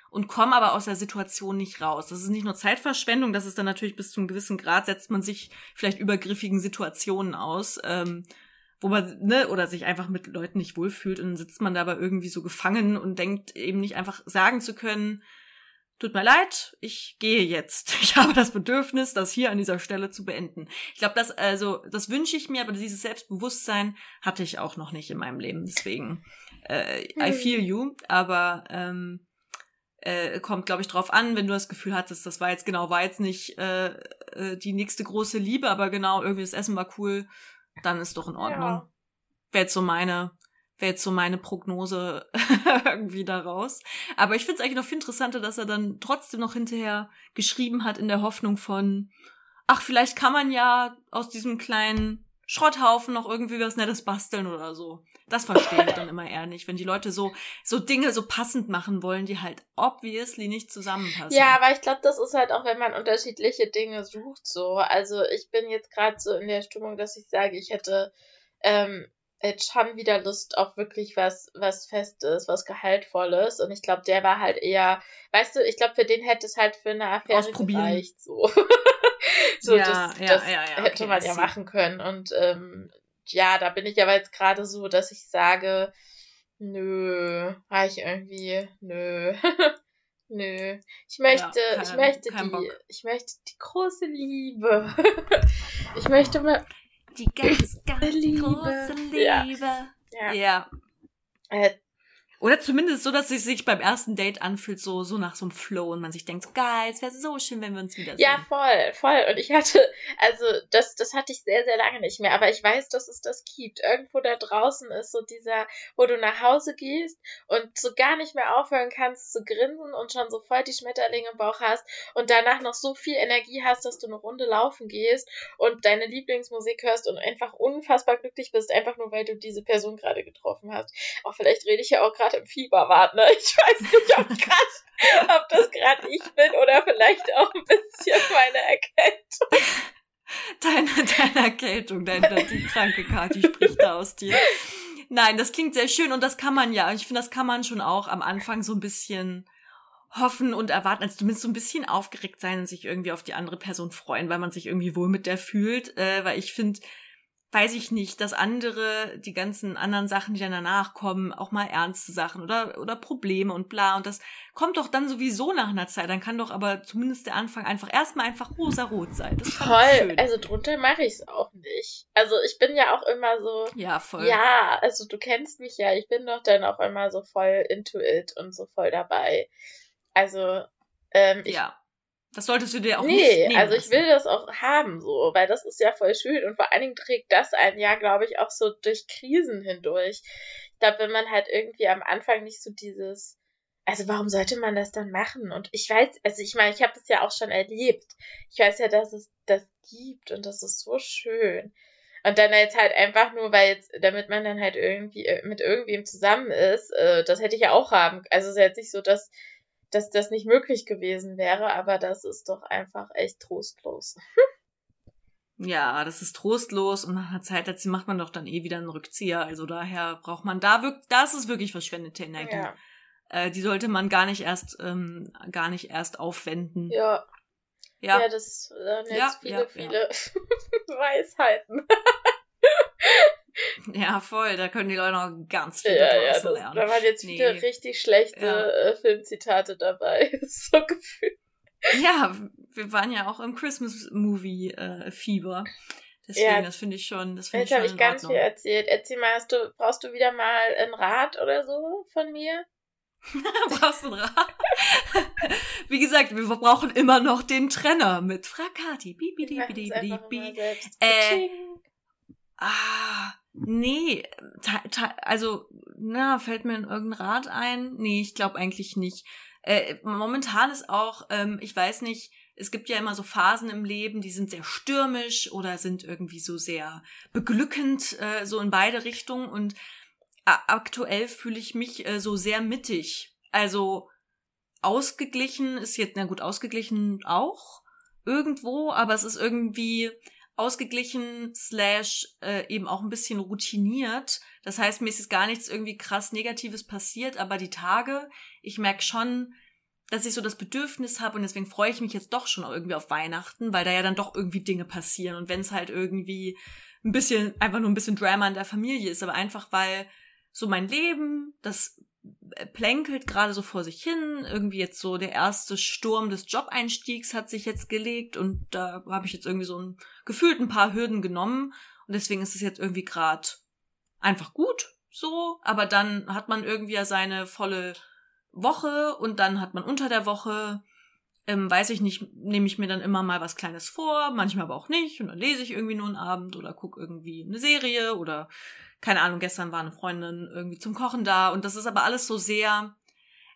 und komme aber aus der Situation nicht raus. Das ist nicht nur Zeitverschwendung, das ist dann natürlich bis zu einem gewissen Grad setzt man sich vielleicht übergriffigen Situationen aus. Ähm, wo man, ne, oder sich einfach mit Leuten nicht wohlfühlt und dann sitzt man dabei irgendwie so gefangen und denkt eben nicht einfach sagen zu können, tut mir leid, ich gehe jetzt. [laughs] Ich habe das Bedürfnis, das hier an dieser Stelle zu beenden. Ich glaube, das, also, das wünsche ich mir, aber dieses Selbstbewusstsein hatte ich auch noch nicht in meinem Leben. Deswegen, äh, I hm. feel you, aber ähm, äh, kommt, glaube ich, drauf an, wenn du das Gefühl hattest, das war jetzt genau, war jetzt nicht äh, äh, die nächste große Liebe, aber genau, irgendwie das Essen war cool, dann ist doch in Ordnung. Ja. Wäre jetzt so meine, wäre jetzt so meine Prognose [laughs] irgendwie daraus. Aber ich finde es eigentlich noch viel interessanter, dass er dann trotzdem noch hinterher geschrieben hat in der Hoffnung von, ach, vielleicht kann man ja aus diesem kleinen Schrotthaufen noch irgendwie was Nettes basteln oder so. Das verstehe ich dann immer eher nicht, wenn die Leute so, so Dinge so passend machen wollen, die halt obviously nicht zusammenpassen. Ja, aber ich glaube, das ist halt auch, wenn man unterschiedliche Dinge sucht, so. Also ich bin jetzt gerade so in der Stimmung, dass ich sage, ich hätte ähm, jetzt schon wieder Lust auf wirklich was, was Festes, was Gehaltvolles. Und ich glaube, der war halt eher, weißt du, ich glaube, für den hätte es halt für eine Affäre gereicht, so. [laughs] [laughs] so, ja, das, ja, das ja, ja, hätte okay, man ja machen können. Und ähm, ja, da bin ich aber jetzt gerade so, dass ich sage, nö, habe ich irgendwie, nö. [laughs] Nö. Ich möchte, ja, kein, ich möchte die, Bock. ich möchte die große Liebe. [laughs] ich möchte mal die ganz, ganz Liebe. große Liebe. Ja. ja. ja. Äh, oder zumindest so, dass es sich beim ersten Date anfühlt, so, so nach so einem Flow und man sich denkt, geil, es wäre so schön, wenn wir uns wiedersehen. Ja, voll, voll. Und ich hatte, also das, das hatte ich sehr, sehr lange nicht mehr, aber ich weiß, dass es das gibt. Irgendwo da draußen ist so dieser, wo du nach Hause gehst und so gar nicht mehr aufhören kannst zu grinsen und schon so voll die Schmetterlinge im Bauch hast und danach noch so viel Energie hast, dass du eine Runde laufen gehst und deine Lieblingsmusik hörst und einfach unfassbar glücklich bist, einfach nur weil du diese Person gerade getroffen hast. Auch vielleicht rede ich ja auch gerade gerade im Fieber wart, ne? Ich weiß nicht, ob, grad, ob das gerade ich bin oder vielleicht auch ein bisschen meine Erkältung. Deine, deine Erkältung, deine, die kranke Kati spricht da aus dir. Nein, das klingt sehr schön und das kann man ja. Ich finde, das kann man schon auch am Anfang so ein bisschen hoffen und erwarten, also zumindest so ein bisschen aufgeregt sein und sich irgendwie auf die andere Person freuen, weil man sich irgendwie wohl mit der fühlt. Äh, weil ich finde, weiß ich nicht, dass andere, die ganzen anderen Sachen, die dann danach kommen, auch mal ernste Sachen oder, oder Probleme und bla. Und das kommt doch dann sowieso nach einer Zeit. Dann kann doch aber zumindest der Anfang einfach erstmal einfach rosa-rot sein. Das voll. Also drunter mache ich es auch nicht. Also ich bin ja auch immer so. Ja, voll. Ja, also du kennst mich ja. Ich bin doch dann auch immer so voll into it und so voll dabei. Also, ähm, ich, ja das solltest du dir auch nee, nicht Nee, also ich will das auch haben, so, weil das ist ja voll schön und vor allen Dingen trägt das ein Jahr, glaube ich, auch so durch Krisen hindurch. Ich glaube, wenn man halt irgendwie am Anfang nicht so dieses, also warum sollte man das dann machen? Und ich weiß, also ich meine, ich habe das ja auch schon erlebt. Ich weiß ja, dass es das gibt und das ist so schön. Und dann jetzt halt einfach nur, weil jetzt, damit man dann halt irgendwie äh, mit irgendwem zusammen ist, äh, das hätte ich ja auch haben. Also es ist jetzt nicht so, dass dass das nicht möglich gewesen wäre, aber das ist doch einfach echt trostlos. ja, das ist trostlos und nach einer Zeit dazu macht man doch dann eh wieder einen Rückzieher. Also daher braucht man da wirklich, das ist wirklich verschwendete Energie. Ja. Äh, die sollte man gar nicht erst, ähm, gar nicht erst aufwenden. Ja. Ja, ja das waren jetzt ja, viele, viele [laughs] Weisheiten. Ja, voll. Da können die Leute noch ganz viel ja, ja, das, lernen. Da waren jetzt nee. richtig schlechte ja. Äh, Filmzitate dabei. [laughs] so gefühlt. Ja, wir waren ja auch im Christmas-Movie-Fieber. Deswegen, ja, das finde ich schon. Das find jetzt habe ich ganz Ordnung. viel erzählt. Erzähl mal, hast du, brauchst du wieder mal ein Rat oder so von mir? [laughs] brauchst du ein Rat? Wie gesagt, wir brauchen immer noch den Trenner mit Frakati. Bibi, bibi, bibi, bibi. Äh, ah, Nee, also na, fällt mir in irgendein Rat ein? Nee, ich glaube eigentlich nicht. Äh, momentan ist auch, ähm, ich weiß nicht, es gibt ja immer so Phasen im Leben, die sind sehr stürmisch oder sind irgendwie so sehr beglückend, äh, so in beide Richtungen. Und aktuell fühle ich mich äh, so sehr mittig. Also ausgeglichen ist jetzt, na gut, ausgeglichen auch irgendwo, aber es ist irgendwie ausgeglichen slash äh, eben auch ein bisschen routiniert. Das heißt, mir ist jetzt gar nichts irgendwie krass Negatives passiert, aber die Tage, ich merke schon, dass ich so das Bedürfnis habe und deswegen freue ich mich jetzt doch schon irgendwie auf Weihnachten, weil da ja dann doch irgendwie Dinge passieren und wenn es halt irgendwie ein bisschen, einfach nur ein bisschen Drama in der Familie ist, aber einfach weil so mein Leben, das plänkelt gerade so vor sich hin. Irgendwie jetzt so der erste Sturm des Job-Einstiegs hat sich jetzt gelegt und da habe ich jetzt irgendwie so ein gefühlt ein paar Hürden genommen und deswegen ist es jetzt irgendwie gerade einfach gut so, aber dann hat man irgendwie ja seine volle Woche und dann hat man unter der Woche ähm, weiß ich nicht, nehme ich mir dann immer mal was Kleines vor, manchmal aber auch nicht. Und dann lese ich irgendwie nur einen Abend oder gucke irgendwie eine Serie oder keine Ahnung, gestern war eine Freundin irgendwie zum Kochen da. Und das ist aber alles so sehr,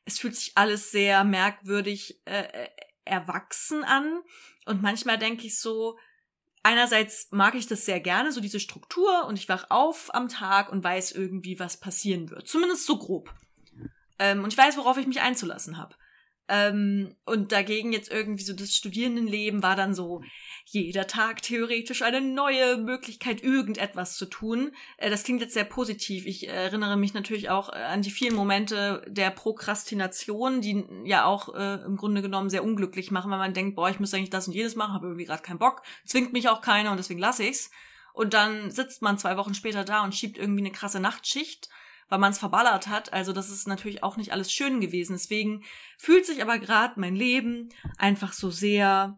es fühlt sich alles sehr merkwürdig äh, äh, erwachsen an. Und manchmal denke ich so, einerseits mag ich das sehr gerne, so diese Struktur. Und ich wach auf am Tag und weiß irgendwie, was passieren wird, zumindest so grob. Ähm, und ich weiß, worauf ich mich einzulassen habe. Ähm, und dagegen jetzt irgendwie so das Studierendenleben war dann so jeder Tag theoretisch eine neue Möglichkeit, irgendetwas zu tun. Äh, das klingt jetzt sehr positiv. Ich erinnere mich natürlich auch äh, an die vielen Momente der Prokrastination, die ja auch äh, im Grunde genommen sehr unglücklich machen, weil man denkt, boah, ich müsste eigentlich das und jedes machen, habe irgendwie gerade keinen Bock, zwingt mich auch keiner und deswegen lasse ich's. Und dann sitzt man zwei Wochen später da und schiebt irgendwie eine krasse Nachtschicht weil man es verballert hat. Also das ist natürlich auch nicht alles schön gewesen. Deswegen fühlt sich aber gerade mein Leben einfach so sehr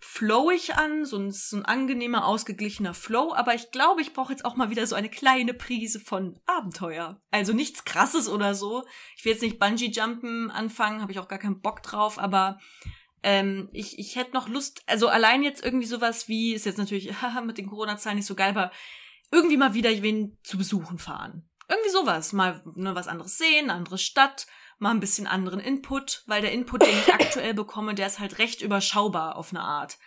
flowig an, so ein, so ein angenehmer, ausgeglichener Flow. Aber ich glaube, ich brauche jetzt auch mal wieder so eine kleine Prise von Abenteuer. Also nichts Krasses oder so. Ich will jetzt nicht Bungee-Jumpen anfangen, habe ich auch gar keinen Bock drauf, aber ähm, ich, ich hätte noch Lust, also allein jetzt irgendwie sowas wie, ist jetzt natürlich [laughs] mit den Corona-Zahlen nicht so geil, aber irgendwie mal wieder wen zu besuchen fahren. Irgendwie sowas. Mal ne, was anderes sehen, andere Stadt, mal ein bisschen anderen Input, weil der Input, den ich [laughs] aktuell bekomme, der ist halt recht überschaubar auf eine Art.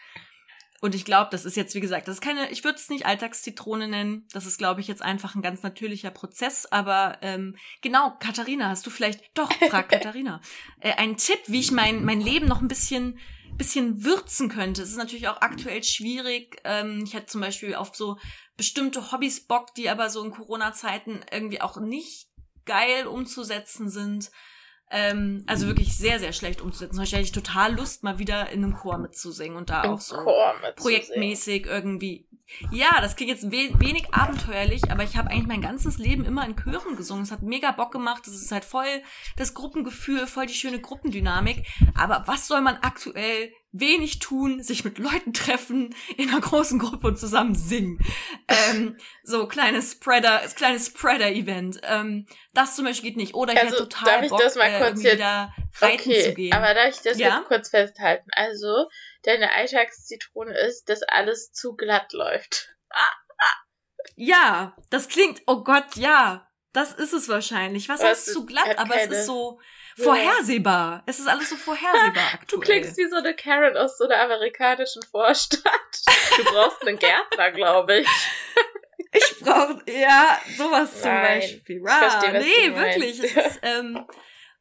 Und ich glaube, das ist jetzt, wie gesagt, das ist keine, ich würde es nicht Alltagszitrone nennen. Das ist, glaube ich, jetzt einfach ein ganz natürlicher Prozess. Aber ähm, genau, Katharina, hast du vielleicht, doch, frag [laughs] Katharina, äh, einen Tipp, wie ich mein, mein Leben noch ein bisschen bisschen würzen könnte. Es ist natürlich auch aktuell schwierig. Ähm, ich hatte zum Beispiel auf so bestimmte Hobbys Bock, die aber so in Corona-Zeiten irgendwie auch nicht geil umzusetzen sind. Ähm, also wirklich sehr, sehr schlecht umzusetzen. Beispiel hätte ich total Lust, mal wieder in einem Chor mitzusingen und da Im auch so projektmäßig irgendwie. Ja, das klingt jetzt we wenig abenteuerlich, aber ich habe eigentlich mein ganzes Leben immer in Chören gesungen. Es hat mega Bock gemacht. Es ist halt voll das Gruppengefühl, voll die schöne Gruppendynamik. Aber was soll man aktuell wenig tun, sich mit Leuten treffen, in einer großen Gruppe und zusammen singen. Ähm, so kleines Spreader, kleines Spreader-Event. Ähm, das zum Beispiel geht nicht. Oder ich also, hätte total darf ich Bock, das mal äh, kurz jetzt, wieder reiten okay, zu gehen. Aber darf ich das ja? jetzt kurz festhalten? Also, deine Alltagszitrone ist, dass alles zu glatt läuft. ja, das klingt, oh Gott, ja. Das ist es wahrscheinlich. Was, Was heißt zu glatt? Aber es ist so, vorhersehbar. Es ist alles so vorhersehbar [laughs] aktuell. Du klingst wie so eine Karen aus so einer amerikanischen Vorstadt. Du brauchst einen Gärtner, glaube ich. [laughs] Ich brauche, ja, sowas Nein, zum Beispiel. Ra, verstehe, nee, wirklich. Es ist, ähm,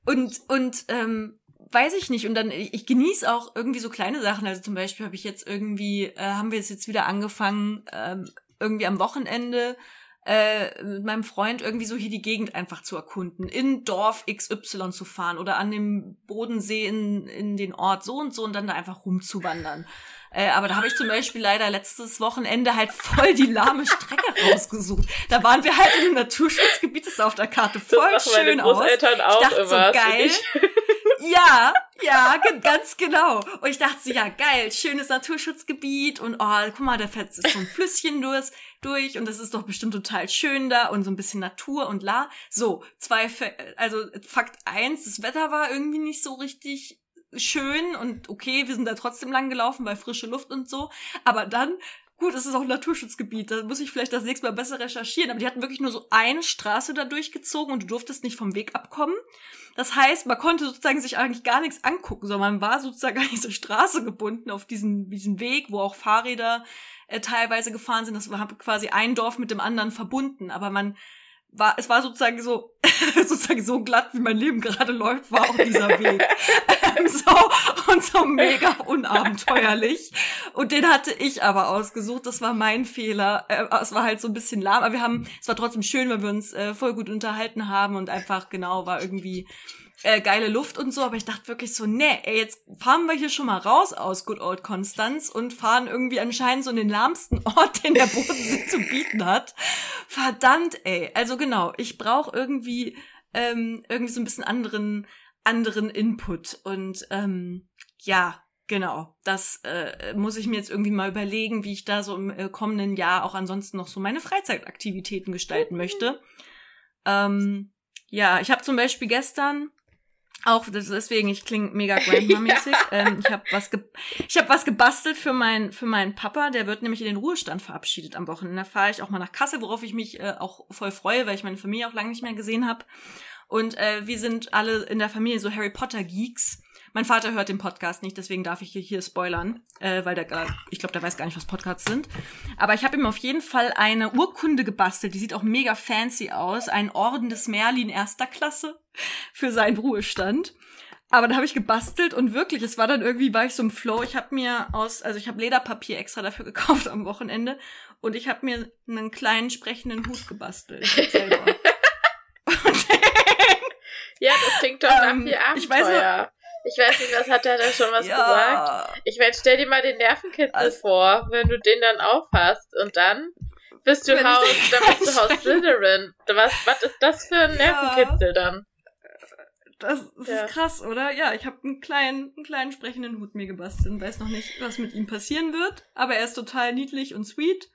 und, und, ähm, weiß ich nicht. Und dann, ich, genieße auch irgendwie so kleine Sachen. Also zum Beispiel habe ich jetzt irgendwie, äh, haben wir jetzt wieder angefangen, ähm, irgendwie am Wochenende äh, mit meinem Freund irgendwie so hier die Gegend einfach zu erkunden, in Dorf XY zu fahren oder an dem Bodensee in, in den Ort so und so und dann da einfach rumzuwandern. Äh, aber da habe ich zum Beispiel leider letztes Wochenende halt voll die lahme Strecke [laughs] rausgesucht. Da waren wir halt in einem Naturschutzgebiet, das sah auf der Karte voll das schön aus. Ich dachte so geil. [laughs] Ja, ja, ganz genau. Und ich dachte so, ja, geil, schönes Naturschutzgebiet und oh, guck mal, da fährt so ein Flüsschen durch, durch und das ist doch bestimmt total schön da und so ein bisschen Natur und la. So, zwei, also Fakt eins, das Wetter war irgendwie nicht so richtig schön und okay, wir sind da trotzdem lang gelaufen, weil frische Luft und so. Aber dann gut, es ist auch ein Naturschutzgebiet, da muss ich vielleicht das nächste Mal besser recherchieren. Aber die hatten wirklich nur so eine Straße da durchgezogen und du durftest nicht vom Weg abkommen. Das heißt, man konnte sozusagen sich eigentlich gar nichts angucken, sondern man war sozusagen [laughs] an diese Straße gebunden, auf diesen, diesen Weg, wo auch Fahrräder äh, teilweise gefahren sind. Das war quasi ein Dorf mit dem anderen verbunden, aber man war, es war sozusagen so, [laughs] sozusagen so glatt, wie mein Leben gerade läuft, war auch dieser Weg. [laughs] ähm, so, und so mega unabenteuerlich. Und den hatte ich aber ausgesucht. Das war mein Fehler. Äh, es war halt so ein bisschen lahm, aber wir haben, es war trotzdem schön, weil wir uns äh, voll gut unterhalten haben und einfach genau war irgendwie äh, geile Luft und so, aber ich dachte wirklich so, nee, ey, jetzt fahren wir hier schon mal raus aus Good Old Konstanz und fahren irgendwie anscheinend so in den lahmsten [laughs] Ort, den der Bodensee zu bieten hat. Verdammt, ey. Also genau, ich brauche irgendwie ähm, irgendwie so ein bisschen anderen anderen Input und ähm, ja, Genau, das äh, muss ich mir jetzt irgendwie mal überlegen, wie ich da so im äh, kommenden Jahr auch ansonsten noch so meine Freizeitaktivitäten gestalten möchte. Ähm, ja, ich habe zum Beispiel gestern auch deswegen, ich klinge mega [laughs] Grandma-mäßig. ja. ähm, ich habe was, ich hab was gebastelt für, mein, für meinen Papa. Der wird nämlich in den Ruhestand verabschiedet am Wochenende. Da fahre ich auch mal nach Kassel, worauf ich mich äh, auch voll freue, weil ich meine Familie auch lange nicht mehr gesehen habe. Und äh, wir sind alle in der Familie so Harry Potter-Geeks. Mein Vater hört den Podcast nicht, deswegen darf ich hier spoilern, äh, weil der, ich glaube, der weiß gar nicht, was Podcasts sind. Aber ich habe ihm auf jeden Fall eine Urkunde gebastelt, die sieht auch mega fancy aus, ein Orden des Merlin erster Klasse für seinen Ruhestand. Aber da habe ich gebastelt und wirklich, es war dann irgendwie, war ich so im Flow. Ich habe mir aus, also ich habe Lederpapier extra dafür [laughs] gekauft am Wochenende und ich habe mir einen kleinen sprechenden Hut gebastelt. Selber. [laughs] ja, das klingt doch nach ähm, viel Abenteuer. Ich weiß, ich weiß nicht, was hat er da schon was ja. gesagt? Ich meine, stell dir mal den Nervenkitzel also, vor, wenn du den dann aufhast und dann bist du Haus, [laughs] dann bist du Haus Slytherin. Was, was ist das für ein Nervenkitzel ja. dann? Das, das ja. ist krass, oder? Ja, ich habe einen kleinen, einen kleinen sprechenden Hut mir gebastelt und weiß noch nicht, was mit ihm passieren wird, aber er ist total niedlich und sweet.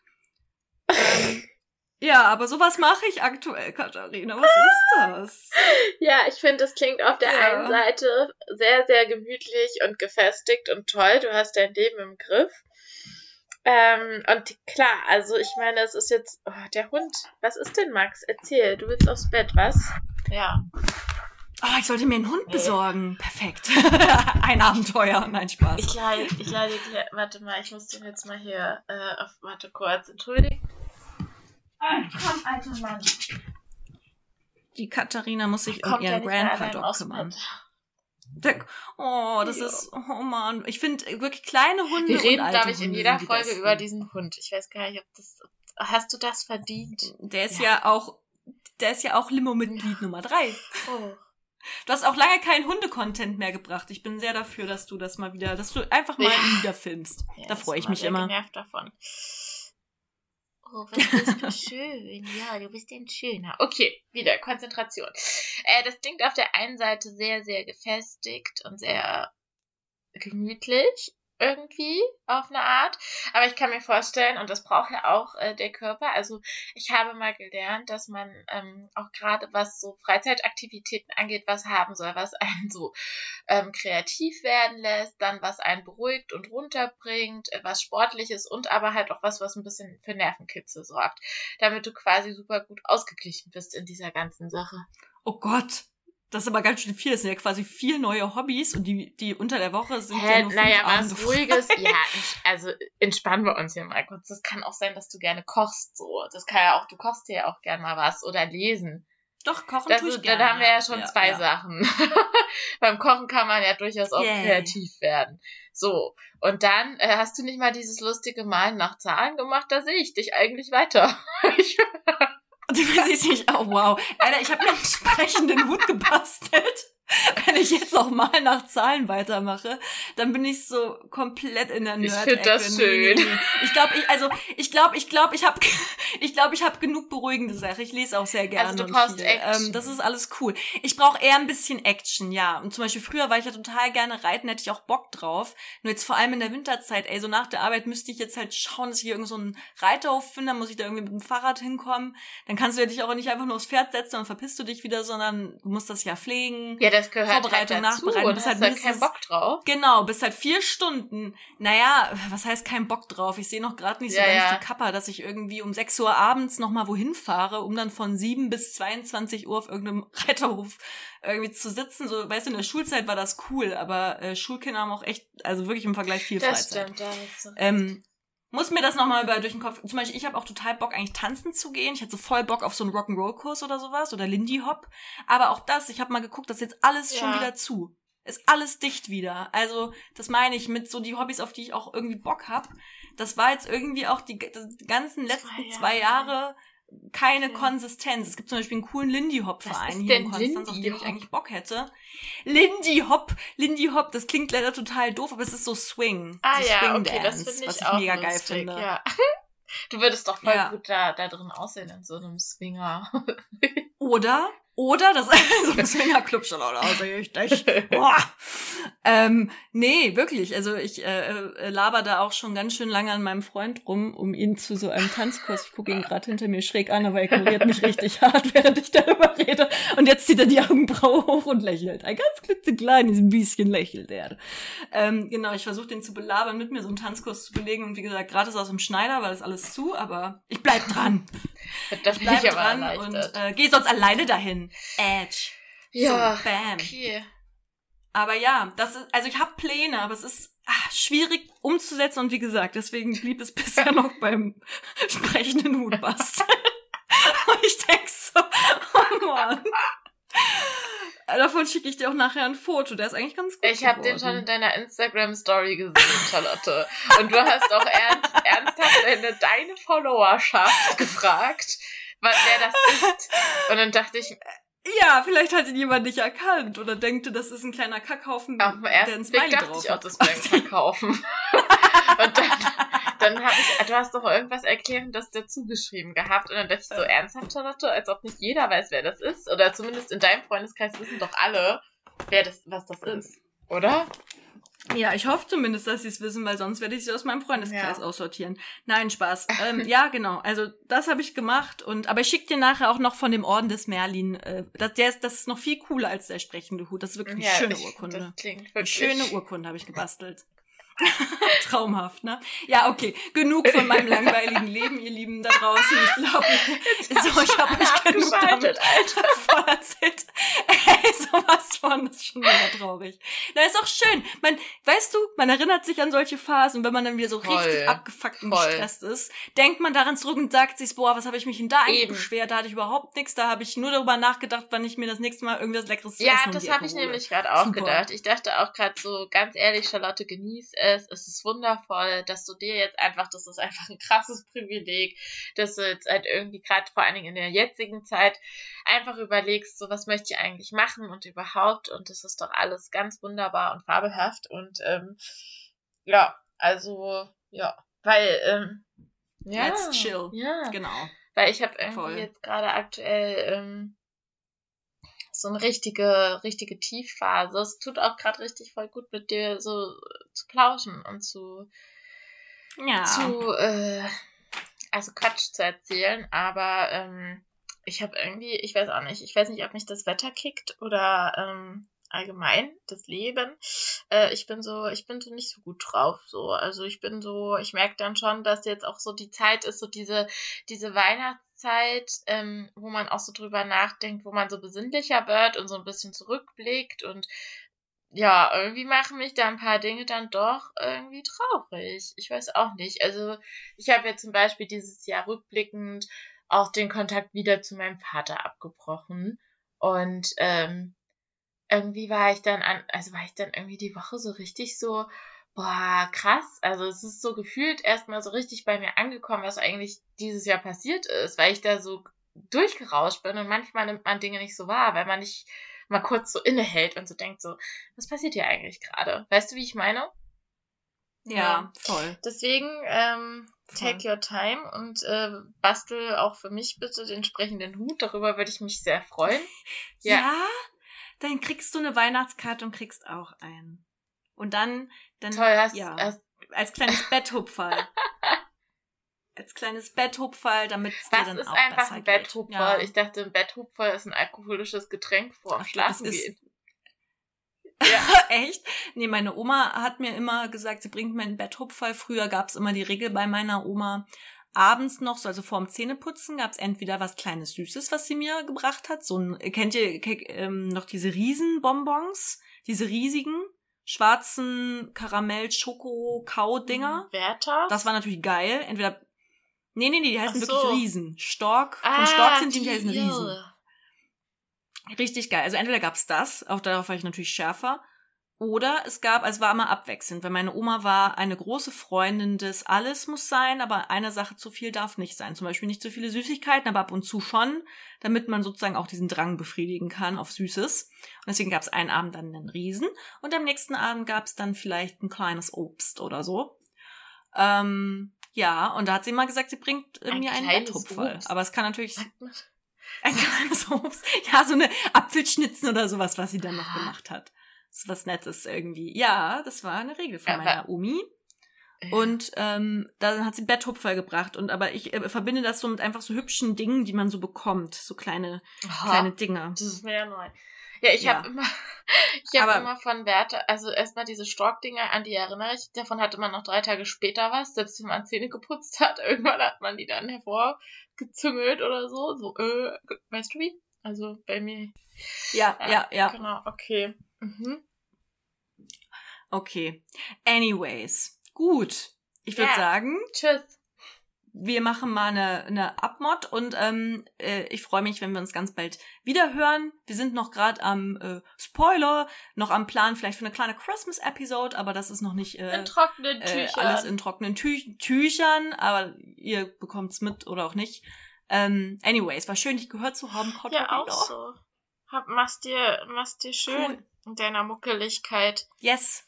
Ähm, [laughs] ja, aber sowas mache ich aktuell, Katharina. Was ist das? [laughs] Ja, ich finde, das klingt auf der ja. einen Seite sehr, sehr gemütlich und gefestigt und toll. Du hast dein Leben im Griff. Ähm, und klar, also ich meine, es ist jetzt. Oh, der Hund. Was ist denn, Max? Erzähl, du willst aufs Bett, was? Ja. Oh, ich sollte mir einen Hund besorgen. Perfekt. [laughs] Ein Abenteuer. Nein, Spaß. Ich leide, ich leide, warte mal, ich muss den jetzt mal hier äh, auf, warte kurz, entschuldigt. Komm, alter Mann. Die Katharina muss sich um ihren Grandpa-Dog kümmern. Der, oh, das ja. ist, oh man, ich finde wirklich kleine Hunde. Wir reden, glaube ich, in jeder Folge über diesen Hund. Ich weiß gar nicht, ob das, hast du das verdient? Der ist ja, ja auch, der ist ja auch Limo-Mitglied ja. Nummer drei. Oh. Du hast auch lange keinen Hunde-Content mehr gebracht. Ich bin sehr dafür, dass du das mal wieder, dass du einfach mal ja. wieder filmst. da freue ich mich immer. Genervt davon. Oh, was bist du [laughs] schön. Ja, du bist ein Schöner. Okay, wieder Konzentration. Äh, das klingt auf der einen Seite sehr, sehr gefestigt und sehr gemütlich irgendwie auf eine Art. Aber ich kann mir vorstellen, und das braucht ja auch äh, der Körper. Also ich habe mal gelernt, dass man ähm, auch gerade was so Freizeitaktivitäten angeht, was haben soll, was einen so ähm, kreativ werden lässt, dann was einen beruhigt und runterbringt, äh, was sportliches und aber halt auch was, was ein bisschen für Nervenkitzel sorgt, damit du quasi super gut ausgeglichen bist in dieser ganzen Sache. Oh Gott, das ist aber ganz schön viel. Das sind ja quasi vier neue Hobbys und die, die unter der Woche sind Hä, ja nur Naja, was Ruhiges. [laughs] ja, also entspannen wir uns hier mal kurz. Das kann auch sein, dass du gerne kochst so. Das kann ja auch, du kochst ja auch gerne mal was oder lesen. Doch, kochen das, tue ich gerne. Da haben wir ja schon ja, zwei ja. Sachen. [laughs] Beim Kochen kann man ja durchaus auch yeah. kreativ werden. So, und dann äh, hast du nicht mal dieses lustige Malen nach Zahlen gemacht, da sehe ich dich eigentlich weiter. [laughs] Du siehst nicht, oh wow. Alter, ich habe mir einen sprechenden Hut gebastelt. [laughs] Wenn ich jetzt noch mal nach Zahlen weitermache, dann bin ich so komplett in der nerd Ich finde das schön. Nee, nee, nee. Ich glaube, ich also ich glaube, ich glaube, ich habe [laughs] ich glaube, ich habe genug beruhigende Sachen. Ich lese auch sehr gerne also du brauchst viel. Action. Ähm, das ist alles cool. Ich brauche eher ein bisschen Action, ja. Und zum Beispiel früher war ich ja total gerne reiten, hätte ich auch Bock drauf. Nur jetzt vor allem in der Winterzeit, ey, so nach der Arbeit müsste ich jetzt halt schauen, dass ich hier irgend so einen Reiterhof finde, dann muss ich da irgendwie mit dem Fahrrad hinkommen. Dann kannst du ja dich auch nicht einfach nur aufs Pferd setzen und verpisst du dich wieder, sondern du musst das ja pflegen. Ja, das gehört halt Vorbereitung, dazu Nachbereitung. und Bist halt halt keinen Bock drauf. Genau, bist halt vier Stunden. Naja, was heißt kein Bock drauf? Ich sehe noch gerade nicht so Ja, ganz ja. die Kappa, dass ich irgendwie um 6 Uhr abends noch mal wohin fahre, um dann von 7 bis 22 Uhr auf irgendeinem [laughs] Reiterhof irgendwie zu sitzen. So, weißt du, in der Schulzeit war das cool, aber äh, Schulkinder haben auch echt, also wirklich im Vergleich viel Das Freizeit. stimmt, da recht. Ähm, muss mir das nochmal über durch den Kopf. Zum Beispiel, ich habe auch total Bock, eigentlich tanzen zu gehen. Ich hätte so voll Bock auf so einen Rock'n'Roll-Kurs oder sowas oder Lindy Hop. Aber auch das, ich habe mal geguckt, das ist jetzt alles schon Ja. wieder zu. Ist alles dicht wieder. Also, das meine ich mit so die Hobbys, auf die ich auch irgendwie Bock hab. Das war jetzt irgendwie auch die, die ganzen letzten Zwei zwei Jahre. Keine Okay. Konsistenz. Es gibt zum Beispiel einen coolen Lindy Hop Verein hier in Konstanz, auf den ich eigentlich Bock hätte. Lindy Hop, Lindy Hop, das klingt leider total doof, aber es ist so Swing. Ah so ja, Swing okay, das Dance, finde ich was ich auch mega geil lustig, finde. Ja. [laughs] Du würdest doch voll Ja. gut da, da drin aussehen in so einem Swinger. [laughs] Oder, oder das [laughs] so ein Swingerclub schon oder außer ich dich. Boah. Ähm, nee, wirklich. Also ich äh, äh, laber da auch schon ganz schön lange an meinem Freund rum, um ihn zu so einem Tanzkurs. Ich gucke ihn gerade hinter mir schräg an, aber er ignoriert mich richtig [laughs] hart, während ich darüber rede. Und jetzt zieht er die Augenbraue hoch und lächelt. Ein ganz klitzekleines bisschen lächelt er. Ähm, genau, ich versuche den zu belabern, mit mir so einen Tanzkurs zu belegen. Und wie gesagt, gratis aus dem Schneider, weil das alles zu, aber ich bleib dran. Da Ich ich bleib aber dran und äh, geh sonst alleine dahin. Edge. ja, So, bam. okay. Aber ja, das ist, also ich habe Pläne, aber es ist ah, schwierig umzusetzen und wie gesagt, deswegen blieb es [laughs] bisher [laughs] noch beim sprechenden Hutbast. [laughs] und ich denk so, oh Mann. Davon schicke ich dir auch nachher ein Foto, der ist eigentlich ganz gut Ich habe den schon in deiner Instagram-Story gesehen, Charlotte. Und du hast auch ernst, ernsthaft deine, deine Followerschaft gefragt, was, wer das ist. Und dann dachte ich, Ja, vielleicht hat ihn jemand nicht erkannt oder denkte, das ist ein kleiner Kackhaufen, auf den der ein Smiley dachte drauf ich auch, das wäre ein [laughs] Verkaufen. Und dann, dann habe ich, du hast doch irgendwas Erklärendes dazu geschrieben gehabt. Und dann dachte ich so, ernsthaft, Charlotte, als ob nicht jeder weiß, wer das ist. Oder zumindest in deinem Freundeskreis wissen doch alle, wer das, was das ist. Oder? Ja, ich hoffe zumindest, dass sie es wissen, weil sonst werde ich sie aus meinem Freundeskreis Ja. aussortieren. Nein, Spaß. [laughs] Ähm, ja, genau. Also das habe ich gemacht und aber ich schicke dir nachher auch noch von dem Orden des Merlin. Äh, das, der ist, das ist noch viel cooler als der sprechende Hut. Das ist wirklich eine schöne ich- Urkunde. Das klingt Eine wirklich. schöne Urkunde habe ich gebastelt. [laughs] Traumhaft, ne? Ja, okay. Genug von meinem langweiligen Leben, ihr Lieben da draußen. Ich glaube, so, ich habe mich genug damit Alter. [laughs] voll erzählt. Ey, sowas von, das ist schon wieder traurig. Na, ist auch schön. Man, weißt du, man erinnert sich an solche Phasen, wenn man dann wieder so Voll. richtig abgefuckt und Voll. gestresst ist, denkt man daran zurück und sagt sich, boah, was habe ich mich denn da eigentlich beschwert? Da hatte ich überhaupt nichts, da habe ich nur darüber nachgedacht, wann ich mir das nächste Mal irgendwas Leckeres zu Ja, essen um das habe ich nämlich gerade auch Super. gedacht. Ich dachte auch gerade so, ganz ehrlich, Charlotte, genieß es. Es ist wundervoll, dass du dir jetzt einfach, das ist einfach ein krasses Privileg, dass du jetzt halt irgendwie gerade vor allen Dingen in der jetzigen Zeit einfach überlegst, so was möchte ich eigentlich machen und überhaupt. Und das ist doch alles ganz wunderbar und fabelhaft. Und ähm, ja, also ja, weil ähm, ja, Let's chill. Ja, Genau. weil ich habe irgendwie Voll. jetzt gerade aktuell ähm, so eine richtige, richtige Tiefphase. Es tut auch gerade richtig voll gut mit dir so zu plauschen und zu, Ja. zu äh, also Quatsch zu erzählen, aber ähm, ich habe irgendwie, ich weiß auch nicht, ich weiß nicht, ob mich das Wetter kickt oder ähm, allgemein das Leben. Äh, ich bin so, ich bin so nicht so gut drauf. So, also ich bin so, ich merke dann schon, dass jetzt auch so die Zeit ist, so diese, diese Weihnachtszeit, ähm, wo man auch so drüber nachdenkt, wo man so besinnlicher wird und so ein bisschen zurückblickt und ja, irgendwie machen mich da ein paar Dinge dann doch irgendwie traurig. Ich weiß auch nicht. Also ich habe ja zum Beispiel dieses Jahr rückblickend auch den Kontakt wieder zu meinem Vater abgebrochen. Und ähm, irgendwie war ich dann an, also war ich dann irgendwie die Woche so richtig so, boah, krass. Also es ist so gefühlt erstmal so richtig bei mir angekommen, was eigentlich dieses Jahr passiert ist, weil ich da so durchgerauscht bin und manchmal nimmt man Dinge nicht so wahr, weil man nicht mal kurz so innehält und so denkt so, was passiert hier eigentlich gerade? Weißt du, wie ich meine? Ja, voll. Deswegen ähm, Voll. take your time und äh, bastel auch für mich bitte den entsprechenden Hut. Darüber würde ich mich sehr freuen. [laughs] Ja. Ja. dann kriegst du eine Weihnachtskarte und kriegst auch einen. Und dann, dann Toll, hast, ja, hast als kleines Betthupferl. [laughs] als kleines Betthupferl, damit es dir dann ist auch einfach besser ein geht. Betthupferl? Ja. Ich dachte, ein Betthupferl ist ein alkoholisches Getränk das Schlafen ist- gehen. [laughs] Ja. Echt? Nee, meine Oma hat mir immer gesagt, sie bringt mir einen Betthupferl. Früher gab's immer die Regel bei meiner Oma, abends noch, so also vorm Zähneputzen, gab's entweder was kleines Süßes, was sie mir gebracht hat. So ein, kennt ihr ke- ähm, noch diese Riesenbonbons? Diese riesigen, schwarzen Karamell-Schoko-Kau-Dinger? Werther? Das war natürlich geil. Entweder. Nee, nee, nee, die heißen Ach wirklich so. Riesen. Stork. Von ah, Stork sind die, die heißen Riesen. Richtig geil. Also entweder gab's das, auch darauf war ich natürlich schärfer. Oder es gab, also es war immer abwechselnd, weil meine Oma war eine große Freundin des Alles muss sein, aber eine Sache zu viel darf nicht sein. Zum Beispiel nicht zu viele Süßigkeiten, aber ab und zu schon, damit man sozusagen auch diesen Drang befriedigen kann auf Süßes. Und deswegen gab's einen Abend dann einen Riesen und am nächsten Abend gab's dann vielleicht ein kleines Obst oder so. Ähm, ja, und da hat sie immer gesagt, sie bringt Ein mir einen Betthupferl. Obst. Aber es kann natürlich [laughs] ein kleines Obst. Ja, so eine Apfelschnitzen oder sowas, was sie dann noch Ah. gemacht hat. So was Nettes irgendwie. Ja, das war eine Regel von Aber- meiner Omi. Und ähm, dann hat sie Betthupferl gebracht. Und aber ich äh, verbinde das so mit einfach so hübschen Dingen, die man so bekommt. So kleine, Aha, kleine Dinge. Das ist mir ja neu. Ja, ich Ja. habe immer, [laughs] ich habe immer von Werte, also erstmal diese Stork-Dinger, an die erinnere ich. Davon hatte man noch drei Tage später was, selbst wenn man Zähne geputzt hat. [laughs] Irgendwann hat man die dann hervorgezüngelt oder so. So, äh, weißt du wie? Also bei mir. Ja, ja, ja. Genau, okay. Mhm. Okay. Anyways. Gut. Ich würde Ja. sagen, Tschüss. wir machen mal eine, eine Abmod und ähm, äh, ich freue mich, wenn wir uns ganz bald wieder hören. Wir sind noch gerade am äh, Spoiler, noch am Plan vielleicht für eine kleine Christmas-Episode, aber das ist noch nicht äh, In trockenen äh, Tüchern. alles in trockenen Tü Tüchern, aber ihr bekommt's mit oder auch nicht. Ähm, anyways, war schön, dich gehört zu haben, Cotto ja, auch so. Hab, mach's dir, mach's dir schön Cool. In deiner Muckeligkeit. Yes.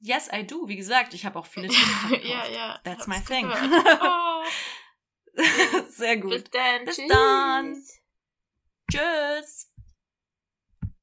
Yes, I do. Wie gesagt, ich habe auch viele Themen [laughs] ja, ja. That's my thing. [laughs] Oh, Sehr bis gut. dann. Bis Tschüss. dann. Tschüss.